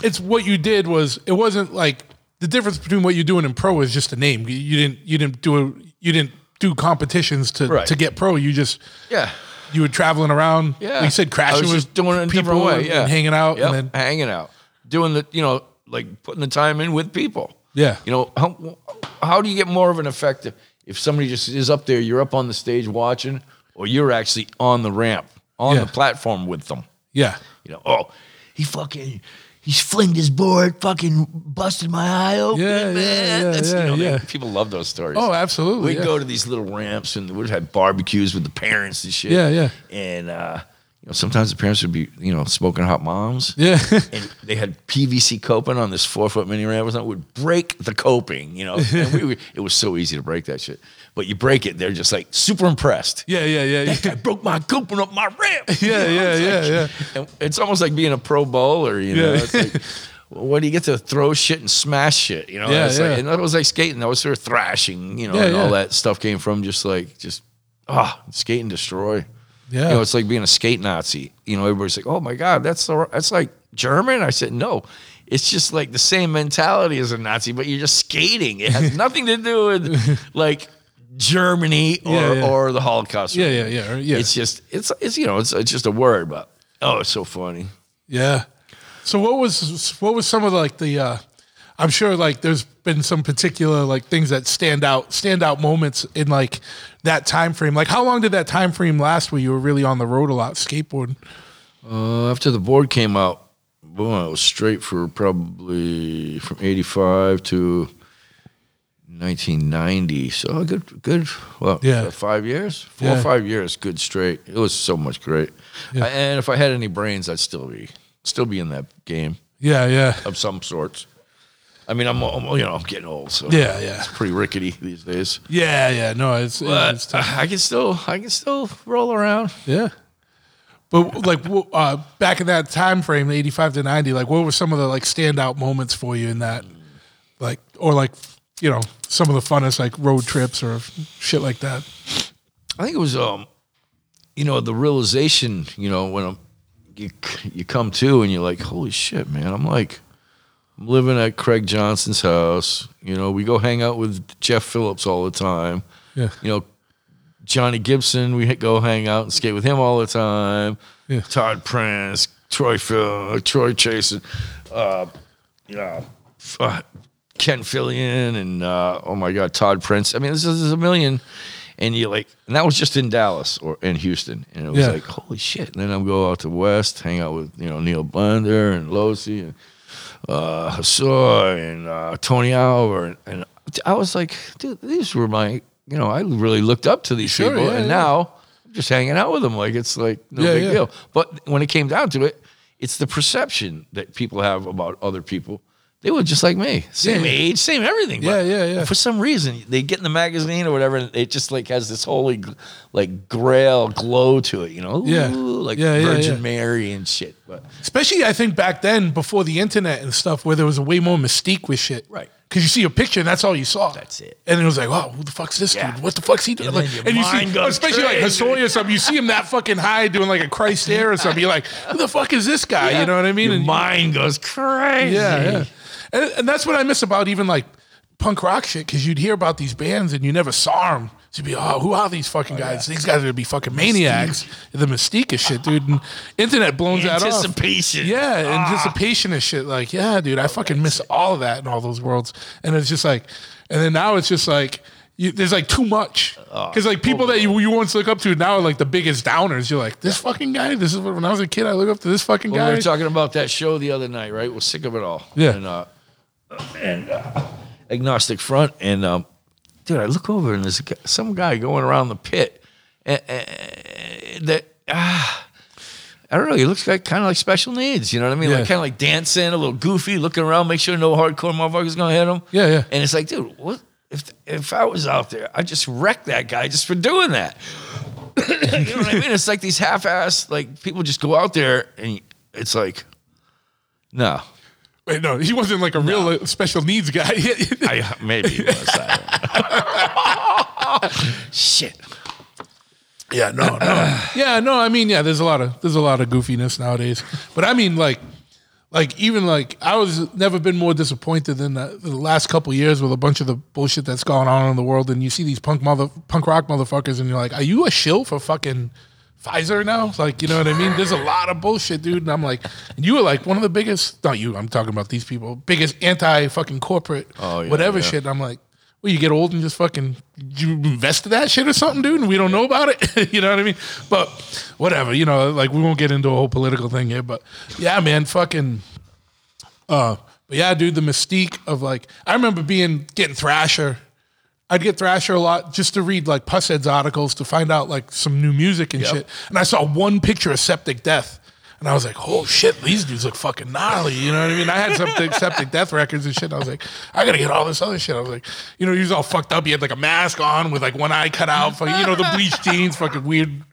it's what you did was it wasn't like the difference between what you're doing in pro is just a name. You, you didn't you didn't do a, you didn't do competitions to Right. to get pro. You just Yeah. You were traveling around. Yeah. like you said I crashing was with just doing it in a different people way. and- Yeah. and hanging out, Yep, and then hanging out, doing the you know like putting the time in with people. Yeah. You know how how do you get more of an effect if, if somebody just is up there, you're up on the stage watching, or you're actually on the ramp on Yeah. the platform with them. yeah, You know, oh, he fucking. He's flinged his board, fucking busted my eye open, Yeah, yeah, man. yeah, That's, yeah, you know, they- yeah. People love those stories. Oh, absolutely, We'd yeah. go to these little ramps and we'd have barbecues with the parents and shit. Yeah, yeah. And uh, you know, sometimes the parents would be, you know, smoking hot moms. yeah. And they had PVC coping on this four foot mini ramp or something. Would break the coping, you know. And we, we, it was so easy to break that shit. But you break it, they're just like super impressed. Yeah, yeah, yeah, yeah. I broke my coping up my ramp. Yeah, yeah, It's yeah, like- yeah. and it's almost like being a pro bowler, you know. Yeah. It's like, what do you get to throw shit and smash shit, you know? Yeah, it's like, yeah. and that was like skating. That was sort of thrashing, you know, Yeah, and all that stuff came from just like just ah, skate and destroy. Yeah. You know, it's like being a skate Nazi. You know, everybody's like, "Oh my god, that's the, that's like German." I said, "No, it's just like the same mentality as a Nazi, but you're just skating. It has nothing to do with like Germany or, Yeah, yeah. or the Holocaust. Yeah, yeah, yeah, yeah. It's just it's it's you know it's it's just a word, but oh, it's so funny. Yeah. So what was what was some of the, like the uh I'm sure like there's been some particular like things that stand out stand out moments in like that time frame. Like how long did that time frame last where you were really on the road a lot skateboarding? Uh, after the board came out, boom, I was straight for probably from '85 to 1990. So a good, good. Well, Yeah. five years, four Yeah. or five years, good straight. It was so much great. Yeah. I- and if I had any brains, I'd still be, still be in that game Yeah, yeah. of some sorts. I mean, I'm, I'm you know, I'm getting old, so Yeah, yeah. it's pretty rickety these days. Yeah, yeah. No, it's, it's tough. I can still, I can still roll around. Yeah. But like uh, back in that time frame, eighty five to ninety, like what were some of the like standout moments for you in that, like or like you know some of the funnest like road trips or shit like that. I think it was um, you know, the realization, you know, when I'm, you you come to and you're like, holy shit, man, I'm like, I'm living at Craig Johnson's house. You know, we go hang out with Jeff Phillips all the time. Yeah. You know, Johnny Gibson, we go hang out and skate with him all the time. Yeah. Todd Prince, Troy Phil, Troy Chasen, uh, you know, uh, Ken Fillion, and uh, oh my God, Todd Prince. I mean, this is, a million. and you like, and that was just in Dallas or in Houston, and it was Yeah. like, holy shit. And then I'm go out to West, hang out with you know Neil Blender and Losi and uh, and uh, Tony Alva, and, and I was like, dude, these were my, you know, I really looked up to these Sure, people, yeah, and yeah. now I'm just hanging out with them like it's like no big deal. But when it came down to it, it's the perception that people have about other people. They were just like me, same Yeah. age, same everything. Yeah, but yeah, yeah. For some reason, they get in the magazine or whatever, and it just like has this holy, like grail glow to it, you know? Yeah. Ooh, like Yeah, Virgin yeah. Mary and shit. But Especially, I think back then, before the internet and stuff, where there was a way more mystique with shit. Right. Because you see a picture and that's all you saw. That's it. And it was like, oh, who the fuck's this dude? What the fuck's he doing? And Like, and you see, especially like crazy. Hosoi or something, you see him that fucking high doing like a Christ air or something. You're like, who the fuck is this guy? You know what I mean? Your And- mind goes crazy. Yeah, yeah. And, and that's what I miss about even like punk rock shit because you'd hear about these bands and you never saw them. So you'd be, oh, who are these fucking guys? These guys are gonna be fucking maniacs. The mystique of shit, dude. And internet blows that off. Anticipation. Yeah, Ah. anticipation of shit. Like, yeah, dude, I fucking miss all of that in all those worlds. And it's just like, and then now it's just like, you, there's like too much because like people that you, you once look up to now are like the biggest downers. You're like this fucking guy. This is what, when I was a kid. I look up to this fucking Well, we guy. were talking about that show the other night, right? We're sick of it all. Yeah. And, uh, and uh, agnostic front, and um, dude, I look over and there's guy, some guy going around the pit, and, that ah. I don't know. He looks like kind of like special needs. You know what I mean? Yeah. Like kind of like dancing, a little goofy, looking around, make sure no hardcore motherfucker's gonna hit him. Yeah, yeah. And it's like, dude, what if if I was out there, I just wreck that guy just for doing that. you know what I mean? It's like these half-ass like people just go out there and it's like, no, Wait, no, he wasn't like a real uh, special needs guy. I maybe he was. I. Shit. yeah, no, no. yeah, no. I mean, yeah, there's a lot of there's a lot of goofiness nowadays. But I mean, like, like even like I was never been more disappointed than the, the last couple years with a bunch of the bullshit that's going on in the world. And you see these punk mother punk rock motherfuckers, and you're like, are you a shill for fucking? Pfizer now, like you know what I mean. There's a lot of bullshit, dude. And I'm like, and you were like one of the biggest. Not you. I'm talking about these people. Biggest anti fucking corporate, Oh, yeah, whatever yeah. shit. And I'm like, well, you get old and just fucking you invest in that shit or something, dude, and we don't know about it. you know what I mean? But whatever, you know, like we won't get into a whole political thing here, but yeah, man, fucking uh but yeah, dude, the mystique of like I remember being getting Thrasher. I'd get Thrasher a lot just to read like Pushead's articles to find out like some new music and shit. And I saw one picture of Septic Death. And I was like, oh shit, these dudes look fucking gnarly. You know what I mean? I had septic, septic death records and shit. I was like, I gotta get all this other shit. I was like, you know, he was all fucked up. He had like a mask on with like one eye cut out, fucking, you know, the bleached jeans, fucking weird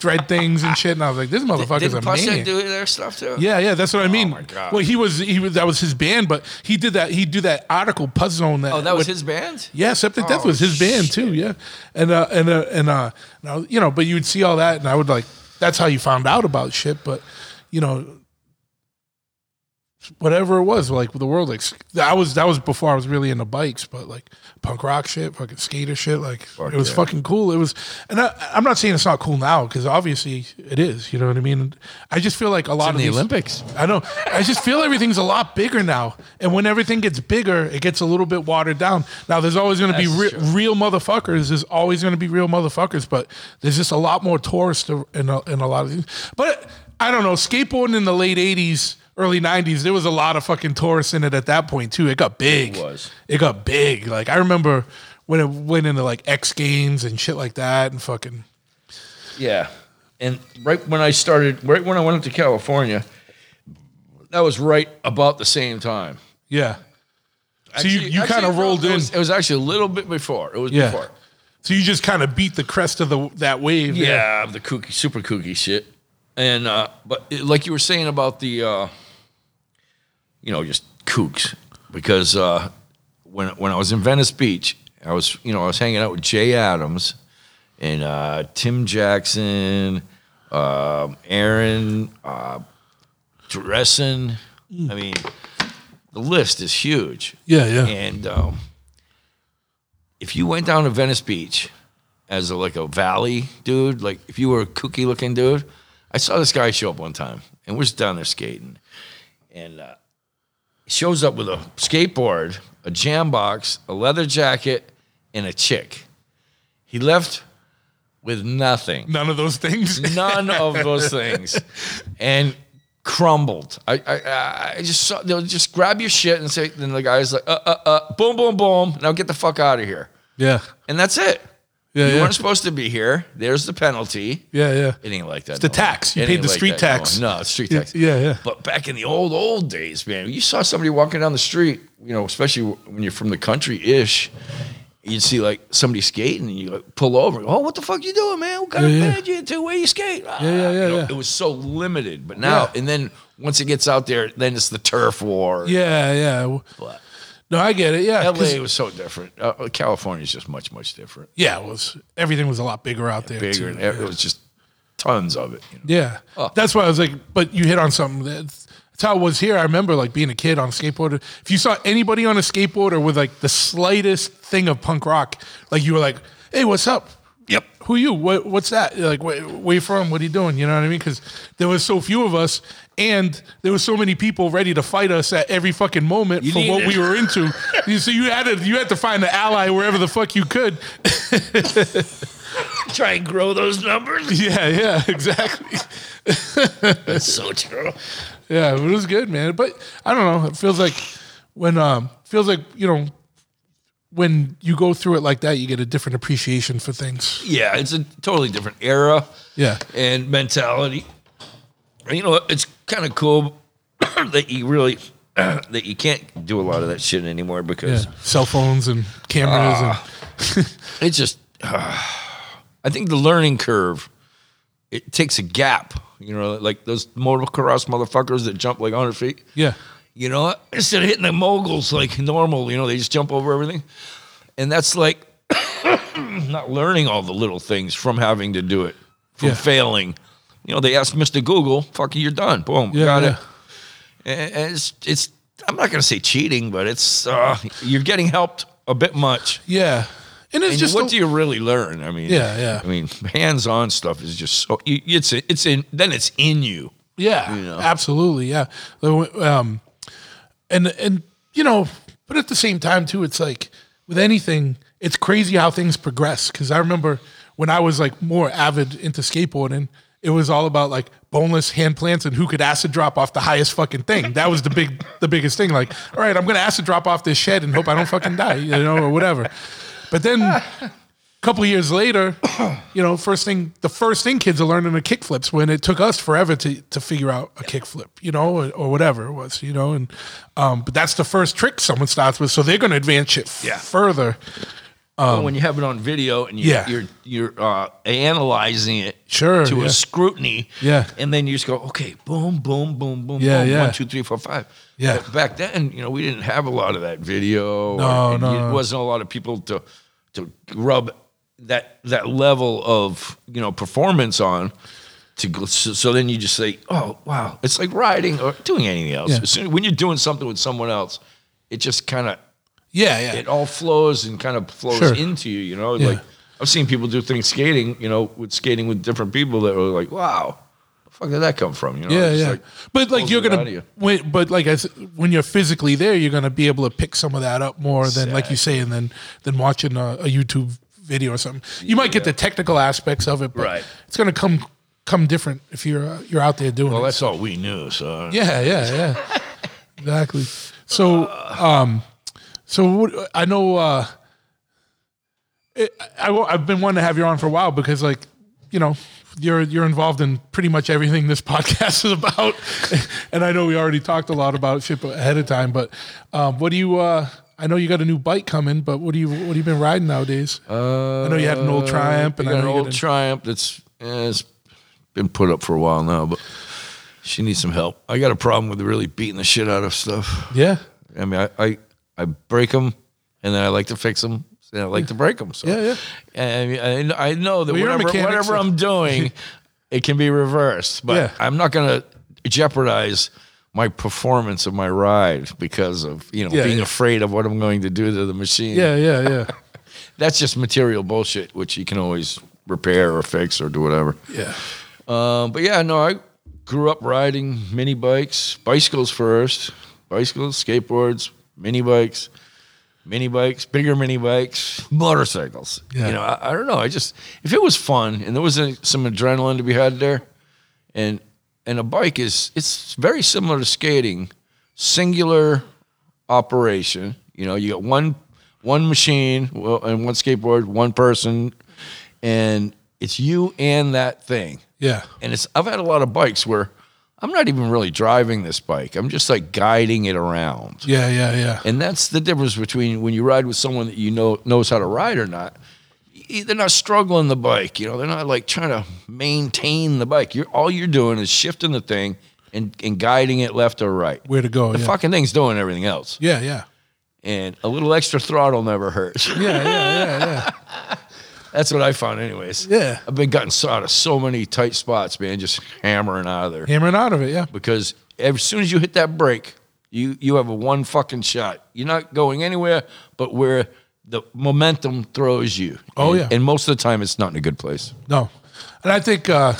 thread things and shit. And I was like, this motherfucker's Didn't a Pushead maniac. do their stuff too? Yeah, yeah, that's what I mean. Oh my God. Well, he was he was that was his band, but he did that He do that article Puszone that Oh, that was with- his band. yeah, Septic Death Oh, was his band too. Yeah, and uh, and uh, and uh, now you know, but you would see all that, and I would like that's how you found out about shit. But you know, whatever it was, like the world, like that was that was before I was really into bikes, but like punk rock shit, fucking skater shit, like it was yeah. fucking cool. It was, and I, I'm not saying it's not cool now because obviously it is. You know what I mean? I just feel like a lot in of the these, Olympics. I know. I just feel everything's a lot bigger now, and when everything gets bigger, it gets a little bit watered down. Now, there's always going to be re- real motherfuckers. There's always going to be real motherfuckers, but there's just a lot more tourists in a, in a lot of things. But I don't know. Skateboarding in the late '80s, early '90s, there was a lot of fucking tourists in it at that point too. It got big. It was. It got big. Like I remember when it went into like X Games and shit like that, and fucking Yeah. And right when I started, right when I went up to California, that was right about the same time. yeah. So you, you kind of rolled it in. Was, it was actually a little bit before. It was Yeah. before. So you just kind of beat the crest of the that wave. Yeah, the kooky, super kooky shit. And uh, but it- like you were saying about the, uh, you know, just kooks, because uh, when when I was in Venice Beach, I was you know I was hanging out with Jay Adams and uh, Tim Jackson, um, Aaron, uh, Dressen. I mean, the list is huge. Yeah, yeah. And um, if you went down to Venice Beach as a, like a valley dude, like if you were a kooky looking dude, I saw this guy show up one time and we're just down there skating, and uh, shows up with a skateboard, a jam box, a leather jacket, and a chick. He left with nothing. None of those things. None of those things. And crumbled. I, I, I just saw, they'll just grab your shit and say, then the guy's like, uh, uh, uh, boom, boom, boom. Now get the fuck out of here. yeah. And that's it. Yeah. you yeah. weren't supposed to be here. There's the penalty. yeah. Yeah. It ain't like that. It's the tax. You paid the street tax. No, it's street tax. yeah, yeah. But back in the old, old days, man, you saw somebody walking down the street, you know, especially when you're from the country ish, you'd see like somebody skating and you like pull over. Oh, what the fuck you doing, man? What kind Yeah, of band you into? Where you skate? Ah, Yeah, yeah, you yeah, know, yeah. It was so limited. But now, and then once it gets out there, then it's the turf war. Yeah. Yeah. But No, I get it. Yeah. 'cause- LA was so different. Uh, California is just much, much different. yeah. It was everything was a lot bigger out there. Bigger. too. and it was just tons of it. You know? Yeah. Oh. That's why I was like, but you hit on something. That's, that's how it was here. I remember like being a kid on a skateboard. If you saw anybody on a skateboarder with like the slightest thing of punk rock, like you were like, hey, what's up? Yep. Who you? What, what's that? Like, where, where you from? What are you doing? You know what I mean? Because there was so few of us, and there was so many people ready to fight us at every fucking moment for what needed- we were into. you, so you had to you had to find an ally wherever the fuck you could. Try and grow those numbers. yeah, yeah, exactly. That's so true. Yeah, it was good, man. But I don't know. It feels like when um feels like you know when you go through it like that, you get a different appreciation for things. Yeah, it's a totally different era. Yeah, and mentality. And You know, it's kind of cool that you really that you can't do a lot of that shit anymore yeah. because Cell phones and cameras and ah. it's just. Ah. I think the learning curve it takes a gap. You know, like those motocross motherfuckers that jump like 100 feet. yeah, You know, instead of hitting the moguls like normal, you know, they just jump over everything. And that's like not learning all the little things from having to do it, from Yeah. failing. You know, they asked Mr. Google, fuck you're done. Boom, Yeah, got yeah. it. And and it's, it's, I'm not going to say cheating, but it's, uh, you're getting helped a bit much. yeah. And it's And just what a- do you really learn? I mean, Yeah, yeah. I mean, hands-on stuff is just so. It's it's in then it's in you. Yeah, You know? absolutely. Yeah. Um, and and you know, but at the same time too, it's like with anything, it's crazy how things progress. Because I remember when I was like more avid into skateboarding, it was all about like boneless hand plants and who could acid drop off the highest fucking thing. That was the big, the biggest thing. Like, all right, I'm gonna acid drop off this shed and hope I don't fucking die, you know, or whatever. But then a couple of years later, you know, first thing the first thing kids are learning are kickflips when it took us forever to to figure out a kickflip, you know, or, or whatever it was, you know, and um, but that's the first trick someone starts with, so they're going to advance shit f- Yeah. further. Well, when you have it on video and you, Um, Yeah. you're you're uh, analyzing it Sure, to yeah. a scrutiny, Yeah. and then you just go, okay, boom, boom, boom, boom, Yeah, boom, yeah. one, two, three, four, five. Yeah. But back then, you know, we didn't have a lot of that video. No, and no, It wasn't a lot of people to to rub that that level of you know performance on. To go, so, so then you just say, oh wow, it's like riding or doing anything else. Yeah. When you're doing something with someone else, it just kind of Yeah, yeah, it all flows and kind of flows Sure. into you, you know. Yeah. Like I've seen people do things skating, you know, with skating with different people that were like, "Wow, the fuck did that come from?" You know, yeah, yeah. like, but like you're gonna, you. when, but like I when you're physically there, you're gonna be able to pick some of that up more than like you say, and then than watching a, a YouTube video or something. You might get the technical aspects of it, but Right. it's gonna come come different if you're uh, you're out there doing it. well, it. that's all we knew. So Yeah, yeah, yeah. exactly. So, um, so what, I know, uh, it, I, I, have been wanting to have you on for a while because, like, you know, you're you're involved in pretty much everything this podcast is about, and I know we already talked a lot about shit ahead of time. But um, what do you? Uh, I know you got a new bike coming, but what do you what have you been riding nowadays? uh, I know you had an old Triumph, and I got know an old got a- Triumph that's eh, it's been put up for a while now, but she needs some help. I got a problem with really beating the shit out of stuff. yeah, I mean, I I, I break them, and then I like to fix them. And I like to break them. So Yeah, yeah. And I, I know that Well, whatever, mechanic, whatever so- I'm doing, it can be reversed. But Yeah. I'm not going to jeopardize my performance of my ride because of you know Yeah, being yeah. afraid of what I'm going to do to the machine. yeah, yeah, yeah, that's just material bullshit, which you can always repair or fix or do whatever. yeah. Um, but yeah, no, I grew up riding mini bikes, bicycles first, bicycles, skateboards, mini bikes, mini bikes, bigger mini bikes, motorcycles. Yeah. You know, I, I don't know. I just if it was fun and there was a, some adrenaline to be had there, and and a bike is it's very similar to skating, singular operation. You know, you got one one machine well, and one skateboard, one person, and it's you and that thing. Yeah. And it's I've had a lot of bikes where I'm not even really driving this bike. I'm just like guiding it around. Yeah, yeah, yeah. And that's the difference between when you ride with someone that you know knows how to ride or not. They're not struggling the bike, you know. They're not like trying to maintain the bike. You're all you're doing is shifting the thing and, and guiding it left or right. Where to go? The yeah. fucking thing's doing everything else, yeah, yeah. and a little extra throttle never hurts. Yeah, yeah, yeah, yeah. That's what I found, anyways. Yeah. I've been gotten out of so many tight spots, man, just hammering out of there. Hammering out of it, yeah. because as soon as you hit that brake, you you have a one fucking shot. You're not going anywhere but where the momentum throws you. Oh, And- yeah. and most of the time it's not in a good place. No, and I think uh,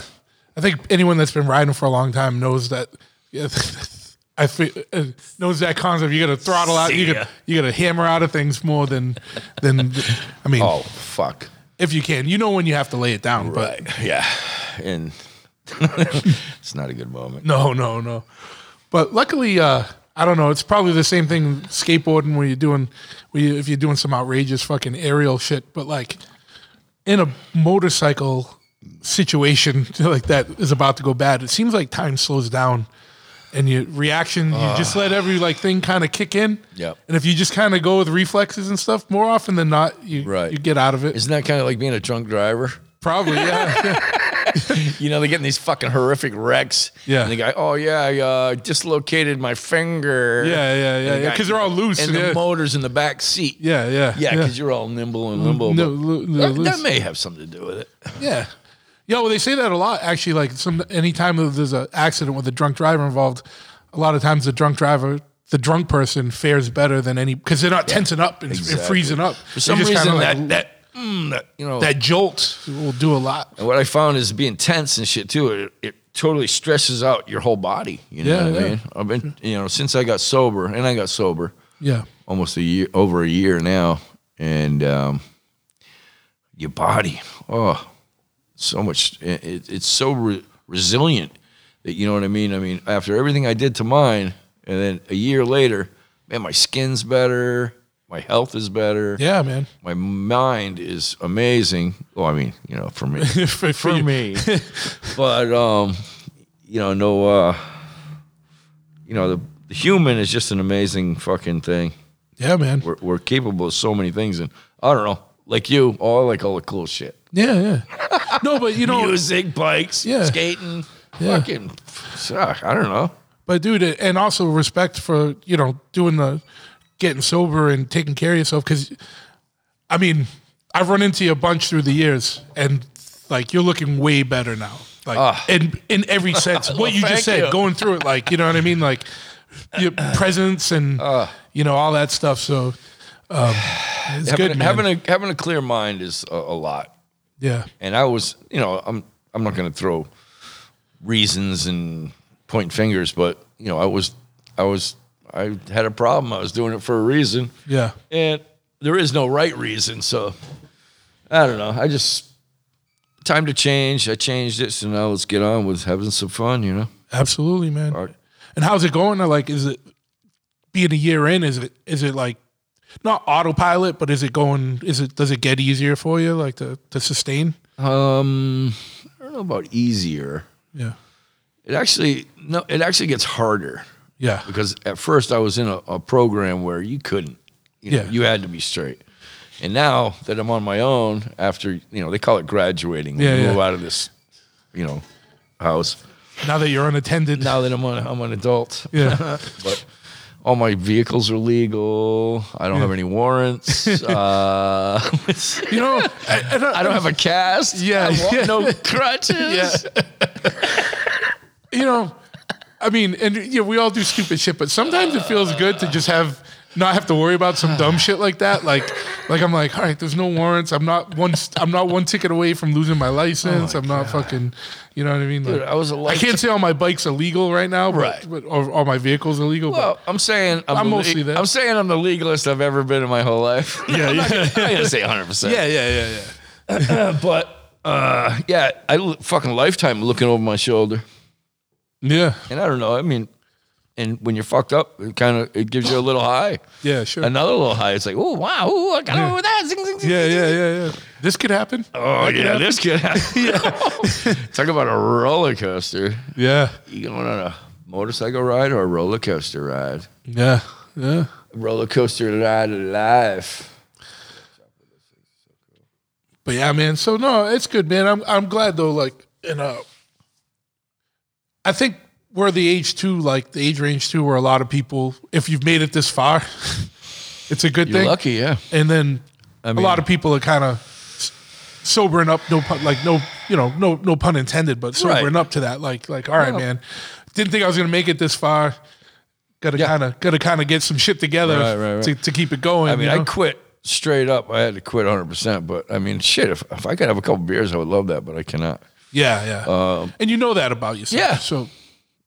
I think anyone that's been riding for a long time knows that. I feel, uh, knows that concept. You got to throttle out. You See ya. got you got to hammer out of things more than than. I mean, Oh fuck! if you can, you know when you have to lay it down. But Yeah, and it's not a good moment. no, no, no. But luckily, uh, I don't know. It's probably the same thing skateboarding where you're doing, where you, if you're doing some outrageous fucking aerial shit. But like in a motorcycle situation like that is about to go bad, it seems like time slows down. And your reaction, you just let every like thing kind of kick in. Yep. And if you just kind of go with reflexes and stuff, more often than not, you Right. you get out of it. Isn't that kind of like being a drunk driver? Probably, yeah. You know, they're getting these fucking horrific wrecks. Yeah. And the guy, oh yeah, I uh, dislocated my finger. Yeah, yeah, yeah, And the yeah, they're all loose, And yeah. the motor's in the back seat. yeah, yeah, Yeah, because you're all nimble and limbo. No, but lo- lo- that, that may have something to do with it. Yeah. Yeah, well, they say that a lot. Actually, like some anytime that there's an accident with a drunk driver involved, a lot of times the drunk driver, the drunk person, fares better than any because they're not tensing up and, and freezing up. For some reason, kinda that, that, mm, that, you know, that jolt will do a lot. and what I found is being tense and shit too. It, it totally stresses out your whole body. You know Yeah, what I mean? I've been, you know, since I got sober, and I got sober Yeah, almost a year, over a year now, and um, your body, oh, so much. It, it- it's so re- resilient that you know what I mean. I mean, after everything I did to mine, and then a year later, man, my skin's better, my health is better. yeah, man. my mind is amazing. Well, I mean, you know, for me, for, for me, but um, you know, no, uh, you know, the, the human is just an amazing fucking thing. Yeah, man. We're, we're capable of so many things, and I don't know, like you, oh, I like all the cool shit. Yeah, yeah. No, but you know, Music, bikes, Yeah. skating, Yeah. fucking, fuck, I don't know. But dude, and also respect for you know doing the getting sober and taking care of yourself because, I mean, I've run into you a bunch through the years, and like you're looking way better now. Like in in every sense, what you just said, you. going through it, like you know what I mean, like your presence and you know all that stuff. So um, it's Having, good, man. having a having a clear mind is a, a lot. yeah, and I was, you know, I'm I'm not going to throw reasons and point fingers, but you know, I was I was I had a problem. I was doing it for a reason, yeah, and there is no right reason. So I don't know. I just time to change. I changed it, so now let's get on with having some fun. You know, absolutely, man. Art. And how's it going? Like, is it being a year in? Is it is it like not autopilot, but is it going? Is it does it get easier for you, like to to sustain? um, I don't know about easier. Yeah, It actually no, it actually gets harder. Yeah, because at first I was in a, a program where you couldn't, you know, Yeah. you had to be straight. And now that I'm on my own, after you know, they call it graduating. When Yeah, you yeah. move out of this, you know, house. Now that you're unattended, Now that I'm an, I'm an adult, yeah, but all my vehicles are legal. I don't have any warrants. uh, you know, I, I don't, I don't have a cast. Yeah, yeah. no crutches. Yeah. you know, I mean, and yeah, we all do stupid shit, but sometimes it feels good to just have not have to worry about some dumb shit like that. Like, like I'm like, all right, there's no warrants. I'm not one. I'm not one ticket away from losing my license. I'm not fucking. You know what I mean? Dude, I was a I can't say all my bikes illegal right now, but, Right. but or all my vehicles illegal. Well, I'm saying I'm, I'm the mostly le- there. I'm saying I'm the legalest I've ever been in my whole life. Yeah, yeah. I'm gonna say 100. percent yeah, yeah, yeah, yeah. but uh, yeah, I fucking lifetime looking over my shoulder, Yeah, and I don't know. I mean, and when you're fucked up, it kind of it gives you a little high, yeah, sure. another little high. It's like, oh wow, ooh, I got over that. Zing, zing, zing, yeah, yeah, yeah, yeah. This could happen. Oh That could yeah, happen. this kid. Talk about a roller coaster. Yeah, You going on a motorcycle ride or a roller coaster ride? yeah, yeah. Roller coaster ride of life. But yeah, man. So no, it's good, man. I'm I'm glad though. Like, and uh, I think we're the age too, like the age range too, where a lot of people, if you've made it this far, it's a good You're thing. lucky, yeah. And then I a mean- lot of people are kind of sobering up. No pun, like no, you know, no no pun intended, but sobering Right. up to that. Like like, all right, No. man. Didn't think I was gonna make it this far. Got to Yeah. kind of got to kind of get some shit together Right, right. To, to keep it going. I mean, you I quit straight up. I had to quit 100%. But I mean, shit, if, if I could have a couple beers, I would love that, but I cannot. Yeah, yeah. and you know that about yourself. Um, yeah. So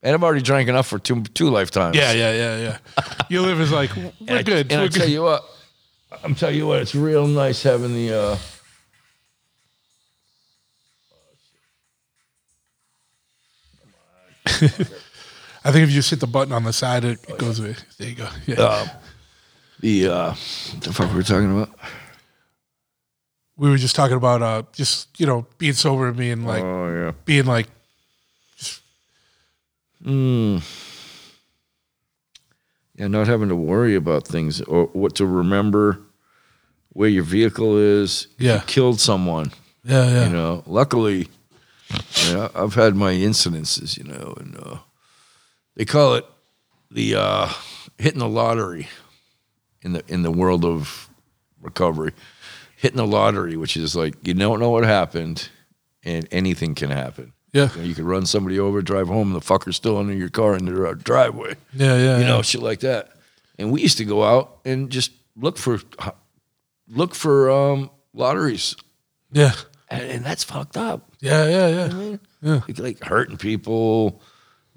And I've already drank enough for two two lifetimes. yeah, yeah, yeah, yeah. You live is like we're And I- good. And we're I tell you what, I'm telling you what, it's real nice having the. uh I think if you just hit the button on the side, it, it goes away. There you go. Yeah. uh, the uh, the fuck were we talking about? We were just talking about uh, just you know being sober and being like oh yeah. being like mm Yeah, not having to worry about things or what to remember, where your vehicle is. Yeah. you killed someone. yeah, yeah, You know, luckily, you know, I've had my incidences. You know, and uh, they call it the uh, hitting the lottery in the in the world of recovery. Hitting the lottery, which is like you don't know what happened, and anything can happen. yeah, You, know, you could run somebody over, drive home, and the fucker's still under your car in the driveway yeah, yeah. you know, yeah. shit like that. And we used to go out and just look for look for um, lotteries, yeah, and, and that's fucked up. yeah, yeah, yeah, I mean, yeah, Like, like hurting people,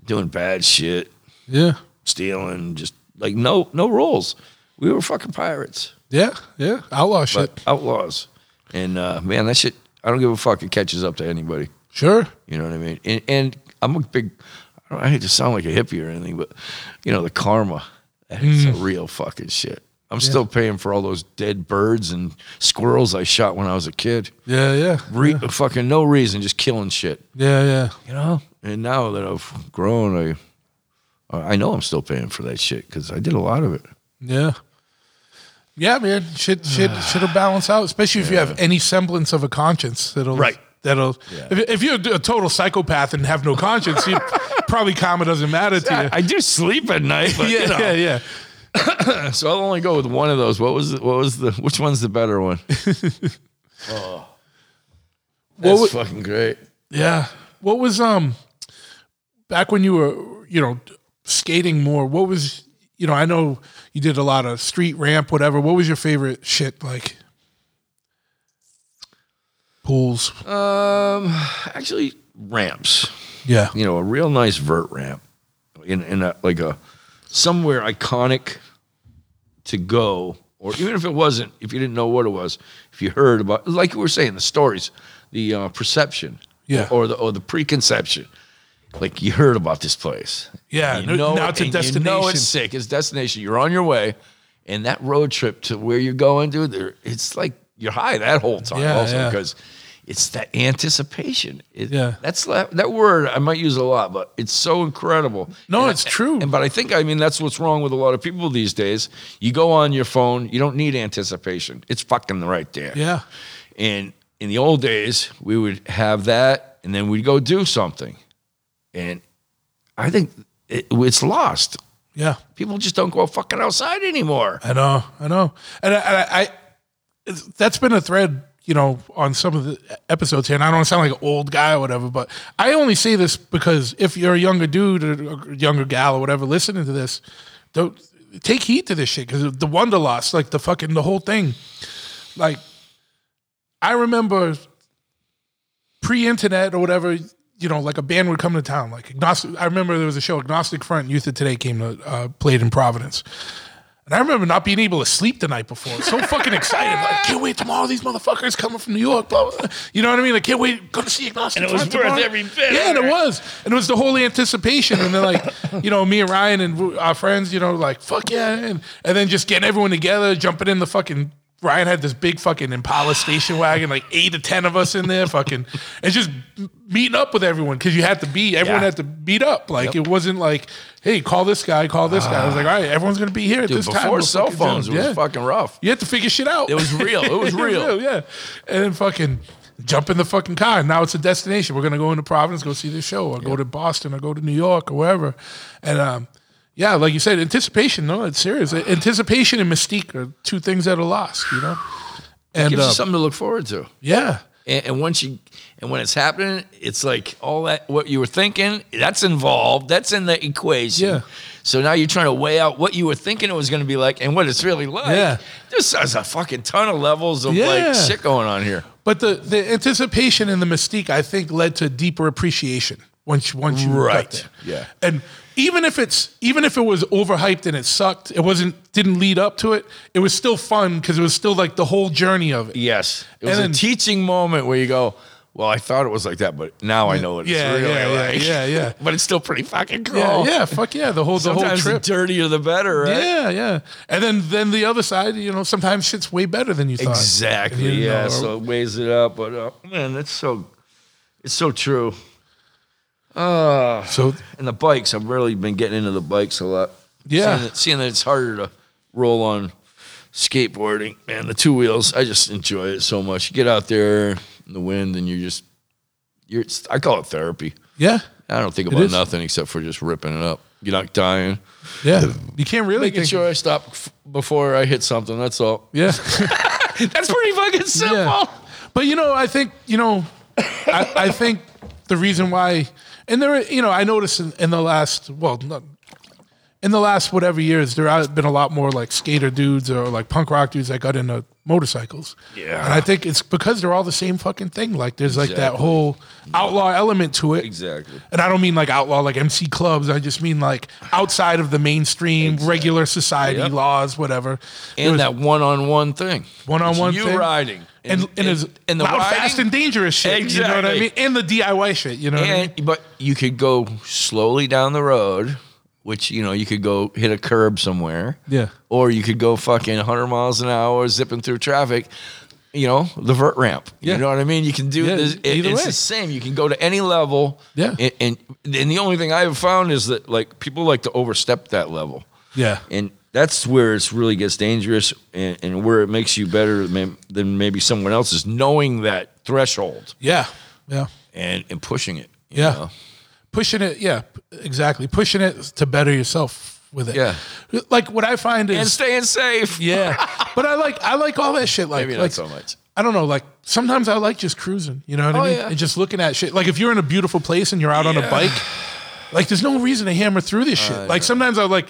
doing bad shit, yeah, stealing, just like no no rules. We were fucking pirates, yeah, yeah. Outlaw shit. outlaws. And uh, man, that shit, I don't give a fuck. It catches up to anybody. Sure. You know what I mean? And, and I'm a big, I, don't, I hate to sound like a hippie or anything, but you know, the karma, it's a real fucking shit. I'm still paying for all those dead birds and squirrels I shot when I was a kid. Yeah, yeah, Re- Fucking no reason, just killing shit. yeah, yeah. You know? And now that I've grown, I, I know I'm still paying for that shit because I did a lot of it. Yeah. Yeah, man. Shit, shit, shit'll balance out, especially if you have any semblance of a conscience. That'll, Right. That'll. If, if you're a total psychopath and have no conscience, you probably karma doesn't matter to you. I do sleep at night, but yeah, you know. yeah, yeah. So I'll only go with one of those. What was the, what was the which one's the better one? oh, that's wa- fucking great. Yeah. What was um back when you were, you know, skating more, what was you know, I know you did a lot of street ramp, whatever. What was your favorite shit like? Pools. Um, actually, ramps. Yeah. You know, a real nice vert ramp in in a, like a somewhere iconic to go, or even if it wasn't, if you didn't know what it was, if you heard about, like you were saying, the stories, the uh, perception, Yeah. or the or the preconception. Like you heard about this place, Yeah, You no- know now it, it's a and You know it's sick. It's destination. You're on your way, and that road trip to where you're going, dude. There, it's like you're high that whole time, Yeah, also yeah. because it's that anticipation. It- Yeah. that's that word I might use a lot, but it's so incredible. No, And it's I- true. And but I think I mean that's what's wrong with a lot of people these days. You go on your phone, you don't need anticipation. It's fucking right there. Yeah. And in the old days, we would have that, and then we'd go do something, and I think it, it's lost. Yeah. People just don't go fucking outside anymore. I know, I know, and I, I, I that's been a thread, you know, on some of the episodes here. And I don't sound like an old guy or whatever, but I only say this because if you're a younger dude or a younger gal or whatever listening to this, don't take heed to this shit because the Wonderlust, like the fucking the whole thing, like I remember pre-internet or whatever, you know, like a band would come to town, like agnostic. I remember there was a show, Agnostic Front, Youth of Today came to uh, played in Providence. And I remember not being able to sleep the night before. So fucking excited. Like, can't wait tomorrow. These motherfuckers coming from New York. Blah, blah, blah. You know what I mean? Like, can't wait. Going to see Agnostic And it was worth tomorrow. every bit Yeah, and it it. was. And it was the whole anticipation. And then, like, you know, me and Ryan and our friends, you know, like, fuck yeah. And, and then just getting everyone together, jumping in the fucking. Ryan had this big fucking Impala station wagon, like eight to ten of us in there, fucking, and just meeting up with everyone because you had to be, everyone Yeah. had to meet up. Like it wasn't like, hey, call this guy, call this guy. I was like, all right, everyone's gonna be here at Dude, this time. before We'll cell fucking do phones, it was yeah. fucking rough. You had to figure shit out. It was real. It was real. yeah. And then fucking jump in the fucking car. Now it's a destination. We're gonna go into Providence, go see this show, or go to Boston, or go to New York, or wherever. And um, yeah, like you said, anticipation. No, it's serious. Anticipation and mystique are two things that are lost. You know. And Gives uh, you something to look forward to. yeah, And, and once you and when it's happening, it's like all that what you were thinking that's involved. That's in the equation. Yeah. So now you're trying to weigh out what you were thinking it was going to be like and what it's really like. Yeah. There's, there's a fucking ton of levels of Yeah. like shit going on here. But the, the anticipation and the mystique, I think, led to deeper appreciation once once you Right. got there. Yeah. And even if it's even if it was overhyped and it sucked, it wasn't didn't lead up to it. It was still fun because it was still like the whole journey of it. Yes. It was And a then- teaching moment where you go, well, I thought it was like that, but now I know what it's Yeah, really yeah, yeah, like. yeah, yeah. but it's still pretty fucking cool. Yeah, yeah, fuck yeah, the whole the whole Sometimes the dirtier the better, right? Yeah, yeah. And then then the other side, you know, sometimes shit's way better than you thought. Exactly. You yeah. or- so it weighs it up, but uh, man, that's so it's so true. Uh, So and the bikes, I've really been getting into the bikes a lot. Yeah. seeing that, seeing that it's harder to roll on skateboarding and the two wheels. I just enjoy it so much. You get out there in the wind, and you're just you're. it's- I call it therapy. yeah, I don't think about nothing except for just ripping it up. You're not dying. yeah. You can't really Making sure I stop f- before I hit something. That's all. Yeah. That's pretty fucking simple. Yeah. But you know, I think you know, I, I think the reason why, and there, you know, I noticed in, in the last, well, not, in the last whatever years, there have been a lot more like skater dudes or like punk rock dudes that got into motorcycles. Yeah. and I think it's because they're all the same fucking thing. Like, there's like that whole outlaw element to it. Exactly. And I don't mean like outlaw like MC clubs. I just mean like outside of the mainstream regular society Yep. laws, whatever. There and was- that one-on-one thing. One-on-one It's you thing. riding and, and, it's and the loud, riding, fast, and dangerous shit. You know what I Exactly. mean? And the DIY shit. You know what I mean? and but you could go slowly down the road, which you know you could go hit a curb somewhere. Yeah. Or you could go fucking 100 miles an hour zipping through traffic. You know the vert ramp. Yeah. You know what I mean. You can do Yeah, this. it- it's way. the same. You can go to any level. Yeah. And, and and the only thing I have found is that like people like to overstep that level. Yeah. and that's where it really gets dangerous and, and where it makes you better than than maybe someone else is knowing that threshold Yeah. Yeah. and, and pushing it. Yeah. know? Pushing it. Yeah. Exactly. Pushing it to better yourself with it. Yeah. Like what I find is. And staying safe. yeah. But I like I like all that shit. Like Maybe not like so much. I don't know. Like sometimes I like just cruising. You know what Oh, I mean? yeah. And just looking at shit. Like if you're in a beautiful place and you're out on a bike, like there's no reason to hammer through this shit. like sometimes I like.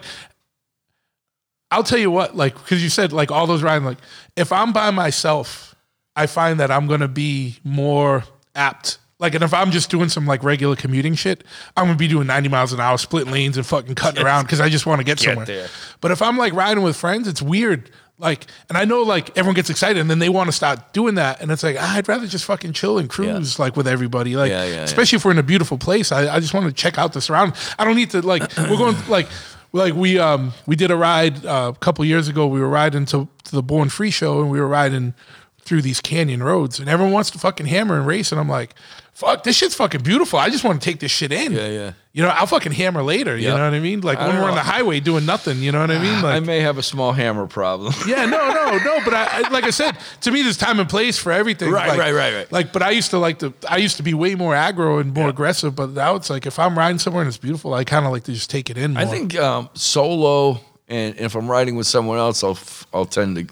I'll tell you what, like, because you said like all those riding, like, if I'm by myself, I find that I'm gonna be more apt. Like, and if I'm just doing some like regular commuting shit, I'm gonna be doing 90 miles an hour, splitting lanes and fucking cutting around because I just want to get, somewhere. there. But if I'm like riding with friends, it's weird. Like, and I know like everyone gets excited and then they want to start doing that, and it's like ah, I'd rather just fucking chill and cruise like with everybody. Like, Yeah, yeah, yeah. especially if we're in a beautiful place, I, I just want to check out the surround. I don't need to like we're going like like we um we did a ride uh, a couple years ago. We were riding to, to the Born Free show and we were riding through these canyon roads and everyone wants to fucking hammer and race and I'm like, fuck, this shit's fucking beautiful. I just want to take this shit in. Yeah, yeah. You know, I'll fucking hammer later. You Yep. know what I mean? Like I when we're on the highway doing nothing. You know what I mean? Like I may have a small hammer problem. yeah, no, no, no. But I, I like I said, to me, there's time and place for everything. Right, like, right, right, right. Like, but I used to like to. I used to be way more aggro and more aggressive. But now it's like if I'm riding somewhere and it's beautiful, I kind of like to just take it in. More. I think um, solo, and if I'm riding with someone else, I'll f- I'll tend to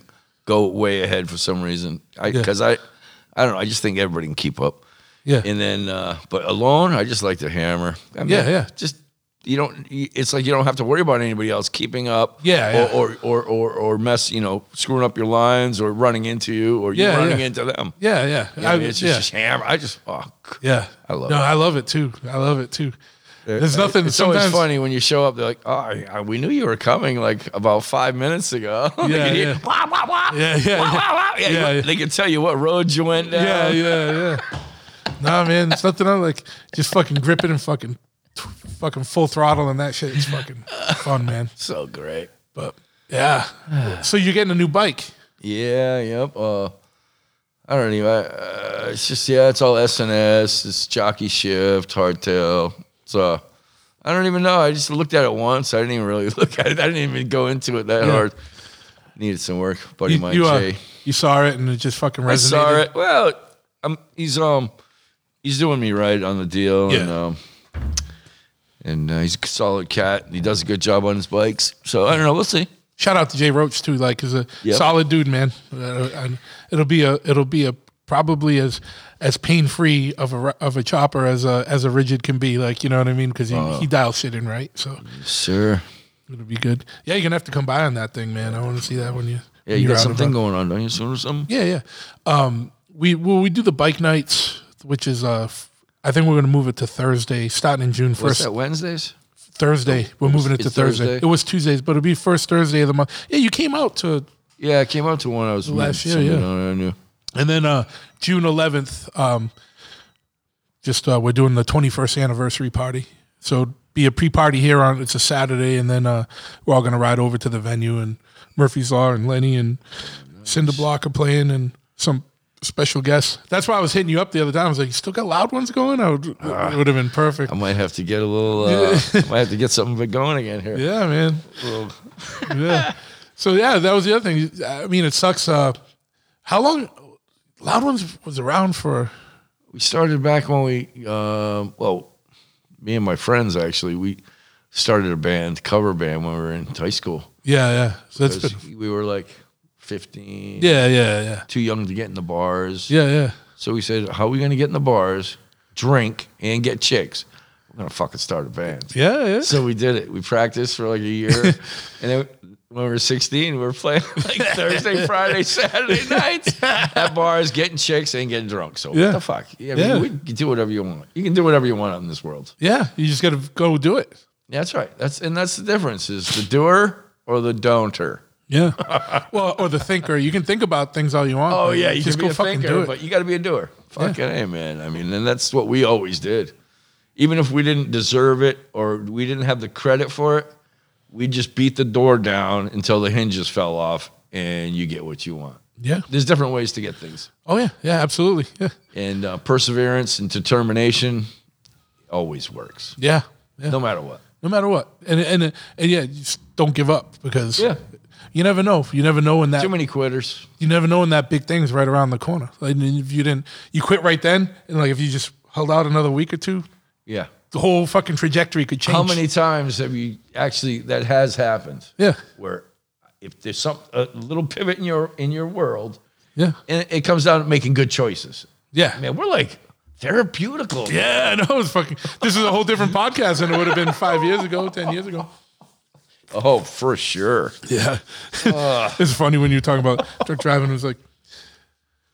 go way ahead for some reason. Yeah. Because I, I, don't know. I just think everybody can keep up. Yeah. And then, uh, but alone, I just like to hammer. I mean, Yeah, yeah. Just you don't. It's like you don't have to worry about anybody else keeping up. Yeah, yeah. Or, or or or mess. You know, screwing up your lines or running into you or you Yeah, running yeah. into them. Yeah, yeah. You know, I mean, it's just, just hammer. I just oh, yeah. I love no, it. I love it too. I love it too. There's nothing. It's sometimes, always funny when you show up. They're like, "Oh, we knew you were coming like about five minutes ago." Yeah, yeah. "Wah, wah, wah, Yeah, yeah, wah, yeah. wah, wah." Yeah, Yeah, yeah. They can tell you what road you went down. Yeah, yeah, yeah. Nah, man, it's nothing else like just fucking gripping and fucking, fucking full throttle and that shit. It's fucking fun, man. So great. But yeah, so you're getting a new bike. Yeah, yep. Uh, I don't even know. Uh, it's just yeah, it's all SNS. It's jockey shift, hardtail. So I don't even know. I just looked at it once. I didn't even really look at it. I didn't even go into it that Yeah. hard. Needed some work, buddy. You, mine, you, uh, you saw it and it just fucking resonated. I saw it. Well, um, he's um, he's doing me right on the deal, and Yeah. um, and uh, he's a solid cat. And he does a good job on his bikes. So I don't know. We'll see. Shout out to Jay Roach too. Like, he's a Yep. solid dude, man. Uh, and it'll be a it'll be a probably as as pain free of a of a chopper as a as a rigid can be. Like, you know what I mean? Because he, Uh. he dials shit in right, so Sure. it'll be good. Yeah, you're gonna have to come by on that thing, man. I want to see that when you. Yeah, when you got something going on, don't you? Soon or something. Yeah, yeah. Um, we well, we do the bike nights, which is uh, I think we're gonna move it to Thursday, starting in June first. that? Wednesdays. Thursday, we're moving it to Thursday. Thursday? It was Tuesdays, but it'll be first Thursday of the month. Yeah, you came out to Yeah, I came out to one. I was Last year, yeah. I knew. And then uh, June 11th, um, just uh, we're doing the 21st anniversary party. So be a pre-party here on it's a Saturday, and then uh, we're all gonna ride over to the venue, and Murphy's Law and Lenny and Cinder Block are playing, and some special guests. That's why I was hitting you up the other time. I was like, "You still got loud ones going?" I would, it would have been perfect. I might have to get a little. Uh, I might have to get something going again here. Yeah, man. Little- Yeah. So yeah, that was the other thing. I mean, it sucks. Uh, how long? Loud ones was around for. we started back when we. Um, well, me and my friends actually we started a band, cover band, when we were in high school. Yeah, yeah. So that's been. we were like fifteen. Yeah, yeah, yeah. Too young to get in the bars. Yeah, yeah. So we said, "How are we going to get in the bars, drink, and get chicks? We're going to fucking start a band." Yeah, yeah. So we did it. We practiced for like a year, and then when we were 16, we were playing like Thursday, Friday, Saturday nights at bars, getting chicks and getting drunk. So Yeah. what the fuck? Yeah, I Yeah. mean, we can do whatever you want. You can do whatever you want in this world. Yeah, you just got to go do it. Yeah, that's right. That's and that's the difference: is the doer or the don'ter. Yeah. well, or the thinker. You can think about things all you want. Oh yeah, you just can go be a fucking thinker, do it. but you got to be a doer. Fucking hey, man. I mean, and that's what we always did. Even if we didn't deserve it or we didn't have the credit for it, we just beat the door down until the hinges fell off, and you get what you want. yeah. There's different ways to get things, Oh yeah. Yeah. Absolutely. Yeah. and uh, perseverance and determination always works, Yeah. Yeah. no matter what. No matter what, and and and yeah, just don't give up because Yeah. You never know. You never know when that Too many quitters. you never know when that big thing's right around the corner. Like if you didn't, you quit right then, and like if you just held out another week or two, Yeah. the whole fucking trajectory could change. How many times have you actually that has happened? Yeah. Where if there's some a little pivot in your in your world, Yeah. and it comes down to making good choices. Yeah. Man, we're like therapeutical. Yeah, I know. It's fucking. This is a whole different podcast than it would have been five years ago, ten years ago. Oh, for sure. Yeah, it's funny when you're talking about truck driving. It was like,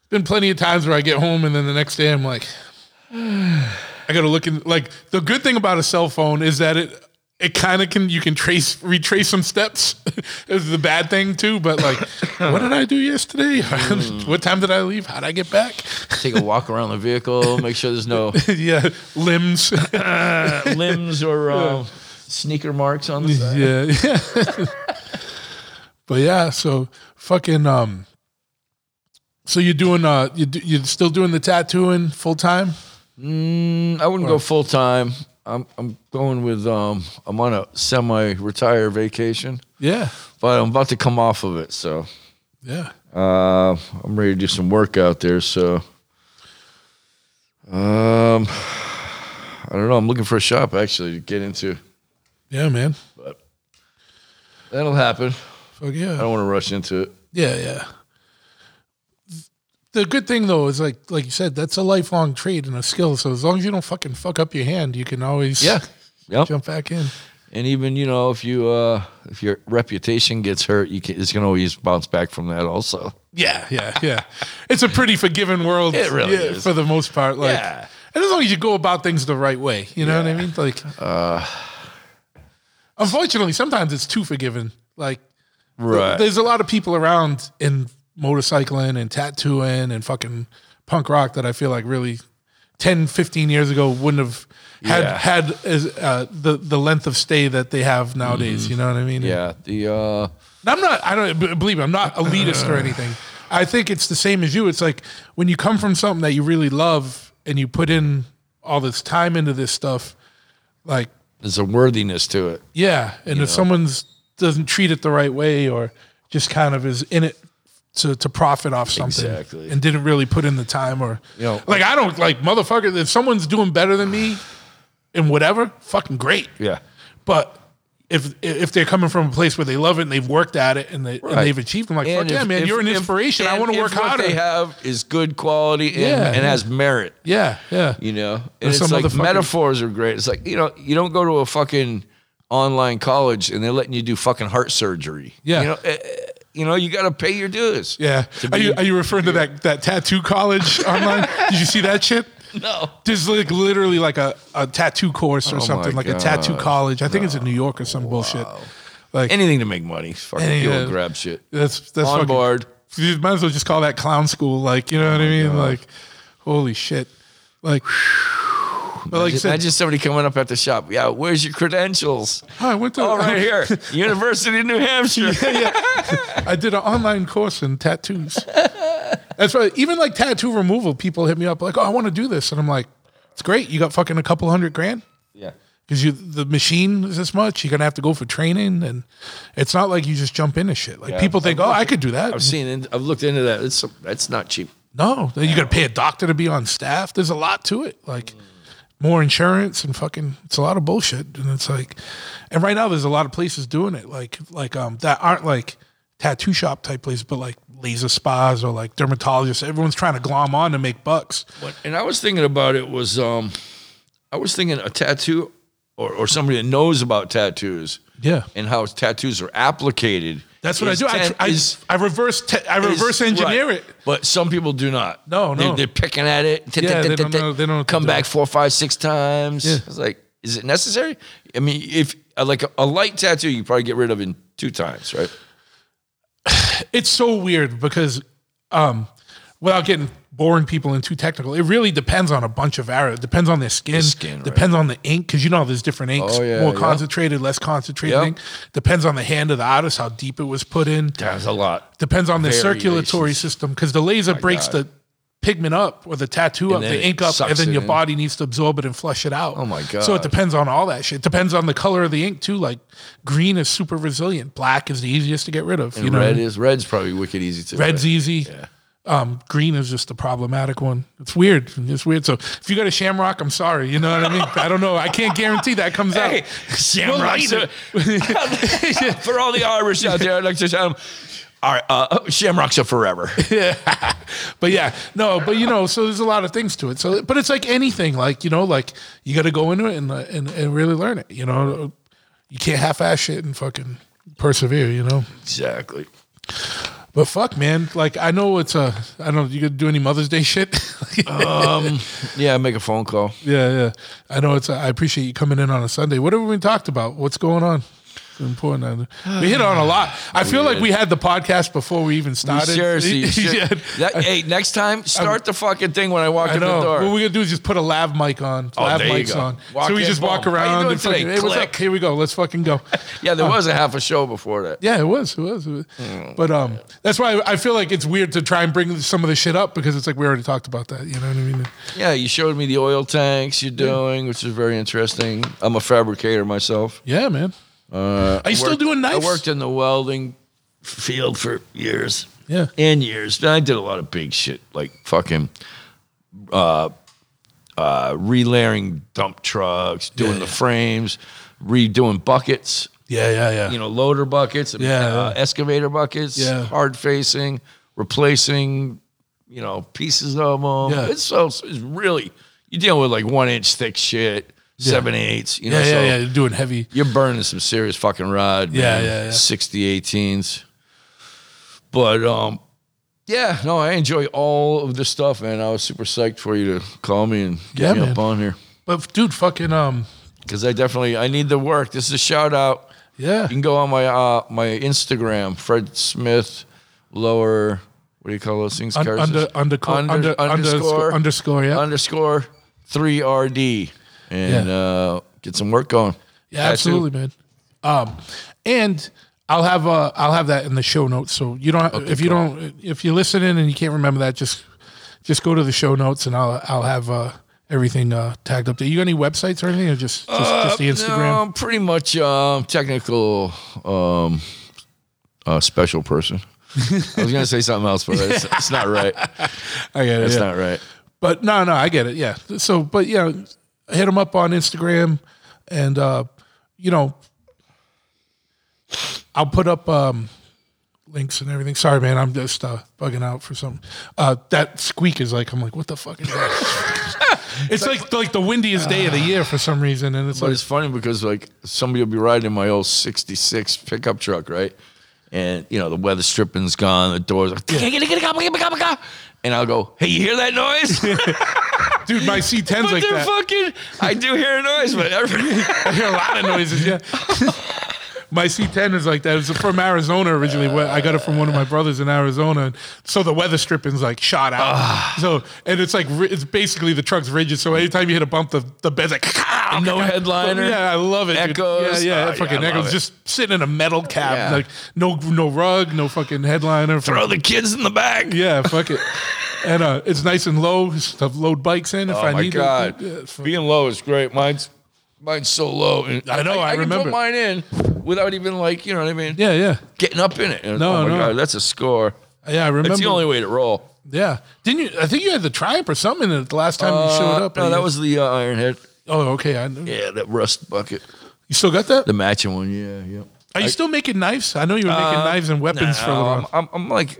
been plenty of times where I get home and then the next day I'm like, I got to look in. Like the good thing about a cell phone is that it it kind of can you can trace retrace some steps. is the bad thing too, but like, what did I do yesterday? what time did I leave? How did I get back? Take a walk around the vehicle, make sure there's no yeah, limbs. limbs or um, sneaker marks on the side. yeah, yeah. but yeah, so fucking um. So you're doing uh you do, you're still doing the tattooing full time? Mm, I wouldn't go full time. I'm I'm going with um I'm on a semi retire vacation, Yeah, but I'm about to come off of it, so yeah, uh, I'm ready to do some work out there. So um I don't know. I'm looking for a shop actually to get into, yeah, man. but that'll happen. Fuck yeah. I don't want to rush into it. yeah, yeah. The good thing though is like like you said, that's a lifelong trade and a skill. So as long as you don't fucking fuck up your hand, you can always Yeah. Yep. jump back in. And even you know if you uh if your reputation gets hurt, you can, it's gonna always bounce back from that also. Yeah, yeah, yeah. It's a pretty forgiving world. It really yeah, is. for the most part. Like, Yeah. and as long as you go about things the right way, you know what I mean. Like, Uh. Unfortunately, sometimes it's too forgiving. Like, Right. there's a lot of people around in motorcycling and tattooing and fucking punk rock that I feel like really 10, 15 years ago wouldn't have had Yeah. had as, uh, the the length of stay that they have nowadays. You know what I mean? Mm-hmm. yeah. The uh I'm not. I don't believe me. I'm not elitist or anything. I think it's the same as you. It's like when you come from something that you really love and you put in all this time into this stuff. Like, there's a worthiness to it. yeah, and if someone's doesn't treat it the right way or just kind of is in it to, to profit off something Exactly. and didn't really put in the time or You know- like I don't like motherfucker. If someone's doing better than me in whatever, fucking great. Yeah. But if if they're coming from a place where they love it and they've worked at it and, they and they've achieved, I'm like, fuck And yeah, if- man, if- you're an inspiration. I want to if work what harder. they have is good quality and, Yeah, and yeah. has merit. yeah, yeah. You know, and There's it's like motherfuckers- metaphors are great. It's like you know, you don't go to a fucking online college and they're letting you do fucking heart surgery. Yeah. you know, eh, eh, you know, you got to pay your dues. Yeah. To Are you, are you referring to that, that tattoo college online? Did you see that shit? No. There's like literally like a, a tattoo course or Oh something, my like a tattoo God. college. I think it's in New York or some bullshit. Like Anything to make money. Fucking Any, people grab shit. that's that's On fucking- board. You might as well just call that clown school. Like you know what I mean? Like holy shit. Like, but like I said, Imagine somebody coming up at the shop. Yeah, where's your credentials? I went to Oh, right here, University of New Hampshire. I did an online course in tattoos. That's right. Even like tattoo removal, people hit me up like, "Oh, I want to do this," and I'm like, "It's great. You got fucking a couple hundred grand Yeah. because you the machine is this much. You're gonna have to go for training, and it's not like you just jump into shit. Like Yeah. people think, "Oh, I could do that." I've seen it. I've looked into that. It's that's not cheap. no, you got to pay a doctor to be on staff. There's a lot to it. Like more insurance and fucking it's a lot of bullshit. And it's like and right now there's a lot of places doing it. Like like um that aren't like tattoo shop type places, but like laser spas or like dermatologists. Everyone's trying to glom on to make bucks. What, and I was thinking about it was um, I was thinking a tattoo or, or somebody that knows about tattoos Yeah. and how tattoos are applicated. That's what I do. I, I, is- I reverse te- I is- reverse engineer right. it. But some people do not. No, They- no. They're, picking at it. Yeah, they don't know- they don't Come back four, five, six times. Yeah. It's like, is it necessary? I mean, if uh, like a, a light tattoo, you probably get rid of in two times, right? it's so weird because um without getting boring people and too technical it really depends on a bunch of variables depends on their skin, skin, right. depends on the ink because you know there's different inks Oh, yeah, more yeah. concentrated less concentrated Yep. ink depends on the hand of the artist how deep it was put in There's a lot. depends on the circulatory system because the laser breaks God. the pigment up or the tattoo up the ink up and then your in. body needs to absorb it and flush it out Oh, my god! so it depends on all that shit depends on the color of the ink too like green is super resilient black is the easiest to get rid of And you know red is red's probably wicked easy to. Red's right? easy. Um, green is just a problematic one. It's weird. It's weird. So if you got a shamrock, I'm sorry. You know what I mean? I don't know. I can't guarantee that comes Hey, out. Well, are- For all the Irish out there, I'd like to tell them, all right, uh, shamrocks are forever. But yeah, no, but you know, so there's a lot of things to it. So, but it's like anything, like you know, like you got to go into it and, and and really learn it. You know, you can't half-ass shit and fucking persevere. You know. Exactly. But fuck, man. Like I know it's a. I don't. know, You gonna do any Mother's Day shit? Um, yeah, make a phone call. Yeah, yeah. I know it's. A, I appreciate you coming in on a Sunday. What have we talked about? What's going on? Important. We hit on a lot. I feel like we had the podcast before we even started. Seriously, you should- Yeah. that- hey, next time, start the fucking thing when I walk I in the door. What we're gonna do is just put a lav mic on. Oh, lav mics on. Walk so we just walk boom. How you around and fucking, hey, what's up? Click. Here we go. Let's fucking go. yeah, there was a half a show before that. Yeah, it was. It was. It was. Mm. But um, that's why I feel like it's weird to try and bring some of the shit up because it's like we already talked about that. You know what I mean? Yeah, you showed me the oil tanks you're doing, which is very interesting. I'm a fabricator myself. Yeah, man. Uh, Are you still worked- doing knives? I worked in the welding field for years. Yeah. and years. And I did a lot of big shit, like fucking uh, uh, relayering dump trucks, doing Yeah, the yeah. frames, redoing buckets, Yeah, yeah, yeah. you know, loader buckets, Yeah, uh, yeah. excavator buckets, Yeah. hard facing, replacing, you know, pieces of them. Yeah. It's so it's really you dealing with like one inch thick shit. Seven eights. You know, Yeah, so yeah, yeah. Doing heavy. you're burning some serious fucking rod. Yeah, man. yeah, yeah. 60 18s. But um, yeah, no, I enjoy all of this stuff, man. I was super psyched for you to call me and get Yeah, me man. up on here But dude, fucking um, because I definitely I need the work. This is a shout out. yeah. You can go on my uh my Instagram, Fred Smith, lower. What do you call those things? Un- under under Under- under underscore underscore yeah. underscore three RD and Yeah. uh, get some work going. Yeah, Tattoo. absolutely, man. Um, and I'll have uh, I'll have that in the show notes. So you don't if you don't if you're listening and you can't remember that, just just go to the show notes and I'll I'll have uh, everything uh, tagged up there. You got any websites or anything, or just just, just the Instagram? No, pretty much um, technical um, uh, special person. I was gonna say something else, but it's, it's not right. I get it. It's yeah. not right. But no, no, I get it. Yeah. So, but yeah, hit them up on Instagram, and uh, you know, I'll put up um, links and everything. Sorry, man, I'm just uh, bugging out for something. Uh, that squeak is like I'm like, what the fuck is that? it's like like the windiest day of the year for some reason, and it's But like it's funny because like somebody will be riding in my old '66 pickup truck, right? And you know the weather stripping's gone, the doors are, and I'll go, "Hey, you hear that noise?" dude, my C10's but like they're that. fucking. I do hear a noise, but every, I hear a lot of noises. Yeah. my C10 is like that. It was from Arizona originally. Where I got it from one of my brothers in Arizona, and so the weather stripping's like shot out. Ah. so and it's like it's basically the truck's rigid. So anytime you hit a bump, the the bed's like no headliner. Yeah, I love it. dude. Echoes. Yeah, yeah, Oh, fucking yeah, echoes. Just sitting in a metal cab, Yeah. like no no rug, no fucking headliner. throw the kids in the back. yeah, fuck it. And uh, it's nice and low. To load bikes in if Oh I my need god, it. Yeah, being low is great. Mine's mine's so low. And I know, I can remember. put mine in without even like you know what I mean. yeah, yeah, Getting up in it. And, No, oh my no. god, that's a score. yeah. I remember. That's the only way to roll. Yeah, didn't you? I think you had the Triumph or something in it the last time you showed up. no, that you- was the uh, Ironhead. Oh, okay. I know. Yeah, that rust bucket, You still got that? the matching one. Yeah, yeah. Are you still making knives? I know you were making knives and weapons for a little I'm. I'm, I'm like,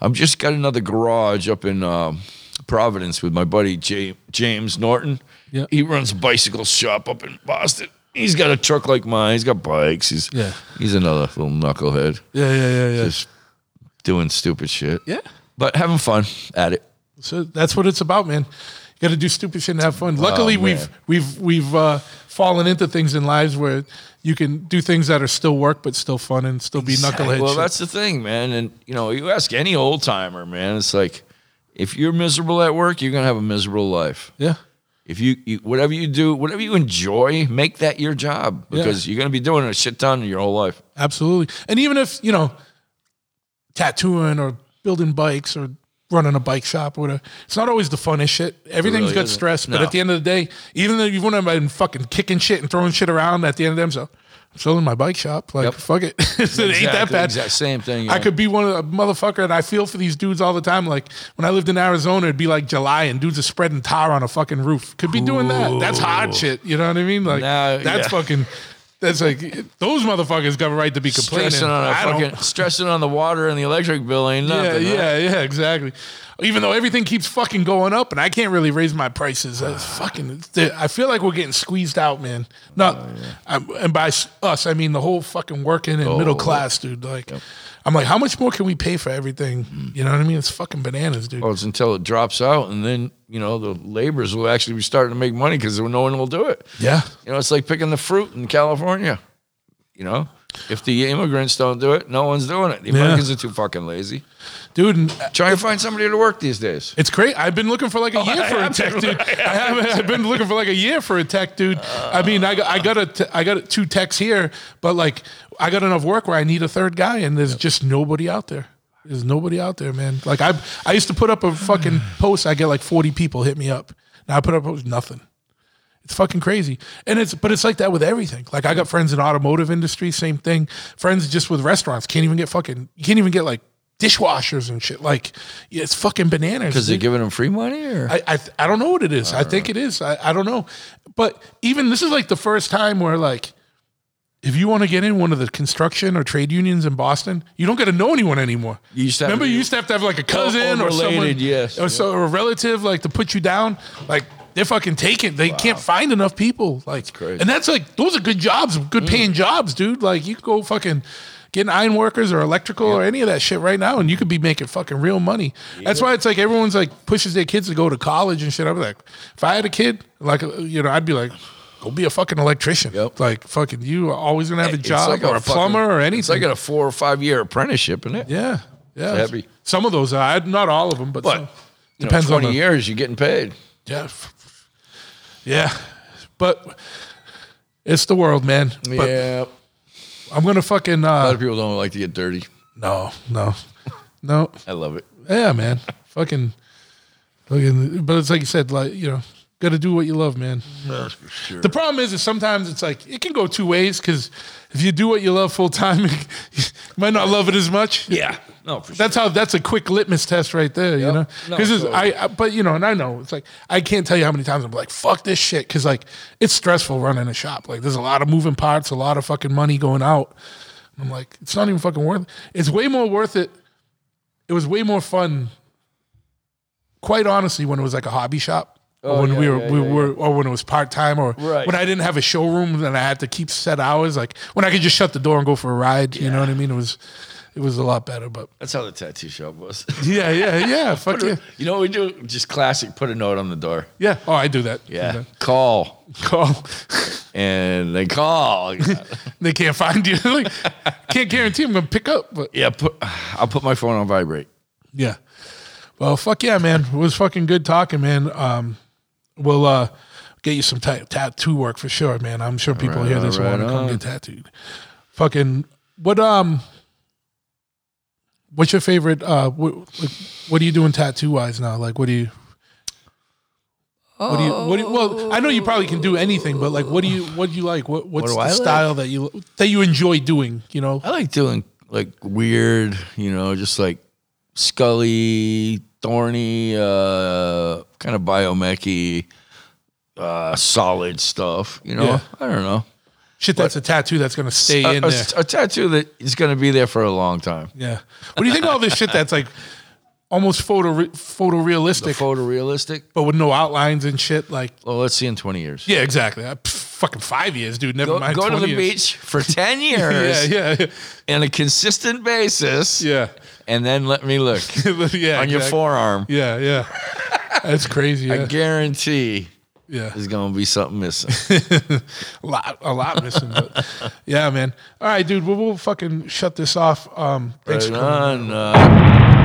I'm just got another garage up in um, Providence with my buddy Jay, James Norton. Yeah. he runs a bicycle shop up in Boston. He's got a truck like mine. He's got bikes. He's Yeah. He's another little knucklehead, Yeah, yeah, yeah, yeah. just doing stupid shit. yeah. but having fun at it. So that's what it's about, man. You got to do stupid shit and have fun. Luckily, Oh, we've we've we've uh, fallen into things in lives where you can do things that are still work but still fun and still be knucklehead. Well, shit. that's the thing, man. And you know, you ask any old timer, man. It's like if you're miserable at work, you're gonna have a miserable life. yeah, If you, you whatever you do, whatever you enjoy, make that your job Yeah. because you're gonna be doing a shit ton your whole life. absolutely. And even if you know, tattooing or building bikes or running a bike shop or whatever, it's not always the funnest shit. Everything's really got isn't. stress, but at the end of the day, even though you wouldn't have been fucking kicking shit and throwing shit around, at the end of them, so I'm still in my bike shop. Like Yep. fuck it, it ain't that bad. Exact same thing. I could be one of the motherfucker, and I feel for these dudes all the time. Like when I lived in Arizona, it'd be like July, and dudes are spreading tar on a fucking roof. Could be doing that. That's hard shit. You know what I mean? Like Nah, that's yeah. fucking. That's like those motherfuckers got a right to be complaining. stressing on a I don't- fucking stressing on the water and the electric bill ain't yeah, nothing. huh? yeah, yeah, exactly. Even though everything keeps fucking going up, and I can't really raise my prices. That's uh, fucking. I feel like we're getting squeezed out, man. Not, oh, I'm- um, and by us, I mean the whole fucking working and middle oh, class, dude. Like, I'm like, how much more can we pay for everything? Mm. You know what I mean? It's fucking bananas, dude. Well, it's until it drops out, and then you know the laborers will actually be starting to make money because no one will do it. Yeah, You know, it's like picking the fruit in California. You know, if the immigrants don't do it, no one's doing it. The Yeah. Americans are too fucking lazy. dude. Try and find somebody to work these days. It's great. I've been looking for like a Oh, year I for a tech dude. I haven't. I've been looking for like a year for a tech dude. I mean, I got I got a t- I got two techs here, but like I got enough work where I need a third guy, and there's just nobody out there. There's nobody out there, man. Like I I used to put up a fucking post. I get like 40 people hit me up. Now I put up a post, nothing. It's fucking crazy. And it's but it's like that with everything. Like I got friends in automotive industry, same thing. Friends just with restaurants can't even get fucking you can't even get like dishwashers and shit. Like it's fucking bananas. Because they're giving them free money, or I, I I don't know what it is. I think it is. I, I don't know. But even this is like the first time where like if you want to get in one of the construction or trade unions in Boston, you don't get to know anyone anymore. You used to have Remember, you used to have to have like a cousin or someone, yes, or so or a relative like to put you down. Like they're fucking taking. They can't find enough people. Like, crazy. and that's like those are good jobs, good paying mm. jobs, dude. Like you could go fucking getting iron workers or electrical or any of that shit right now, and you could be making fucking real money. That's why it's like everyone's like pushes their kids to go to college and shit. I'm like, if I had a kid, like you know, I'd be like. Go be a fucking electrician. Yep. Like fucking, you are always gonna have a job like or a fucking- plumber or anything. It's like a four or five year apprenticeship, isn't it? yeah, yeah. Some of those, are, not all of them, but, But some. you know, depends on twenty the, years, you're getting paid. Yeah. Yeah. But it's the world, man. But yeah, I'm gonna fucking a lot uh of people don't like to get dirty. no, no. No. I love it. Yeah, man. Fucking fucking but it's like you said, like, you know, gotta do what you love, man. That's for sure. The problem is, is sometimes it's like it can go two ways because if you do what you love full time, you might not love it as much. yeah, no, for sure. That's how. That's a quick litmus test right there. You Yep. know, No, because totally. I, I. But you know, and I know it's like I can't tell you how many times I'm like, fuck this shit, because like it's stressful running a shop. Like there's a lot of moving parts, a lot of fucking money going out. I'm like, it's not even fucking worth. it. It's way more worth it. It was way more fun. Quite honestly, when it was like a hobby shop. Or Oh, when yeah, we were, yeah, we yeah, were, or when it was part time, or Right. when I didn't have a showroom and I had to keep set hours, like when I could just shut the door and go for a ride. You know what I mean? It was, it was a lot better. But That's how the tattoo shop was. yeah, yeah, yeah. Fuck yeah. You know what we do? Just classic. Put a note on the door. Yeah. Oh, I do that. Yeah. Do that. Call. Call. And they call. they can't find you. like, can't guarantee I'm gonna pick up, but yeah. Put. I'll put my phone on vibrate. yeah. Well, fuck yeah, man. It was fucking good talking, man. Um, we'll uh get you some ta- tattoo work for sure, man. I'm sure people Right hear this right want to come get tattooed. Fucking what? Um, what's your favorite? Uh, what, like, what are you doing tattoo wise now? Like, what do you? What do you? What do you, well, I know you probably can do anything, but like, what do you? What do you like? What What's do the I like? style that you that you enjoy doing? You know? I like doing like weird, you know, just like scully, thorny, uh, kind of biomechy, uh, solid stuff. You know, Yeah. I don't know. Shit, that's a tattoo that's gonna stay A, in a- there. a tattoo that is going to be there for a long time. Yeah. What do you think of all this shit that's like almost photo photorealistic, Photorealistic. but with no outlines and shit? Like, Well, let's see in 20 years. yeah, exactly. Uh, pff, fucking five years, dude. Never Go, mind. go to 20 the years. beach for 10 years yeah, yeah. on a consistent basis. Yeah. And then let me look yeah. on your forearm. Yeah, yeah. That's crazy. I guarantee yeah. there's going to be something missing. a lot, a lot missing. But yeah, man. All right, dude. We'll, we'll fucking shut this off. Um, thanks Right for coming. on. Uh,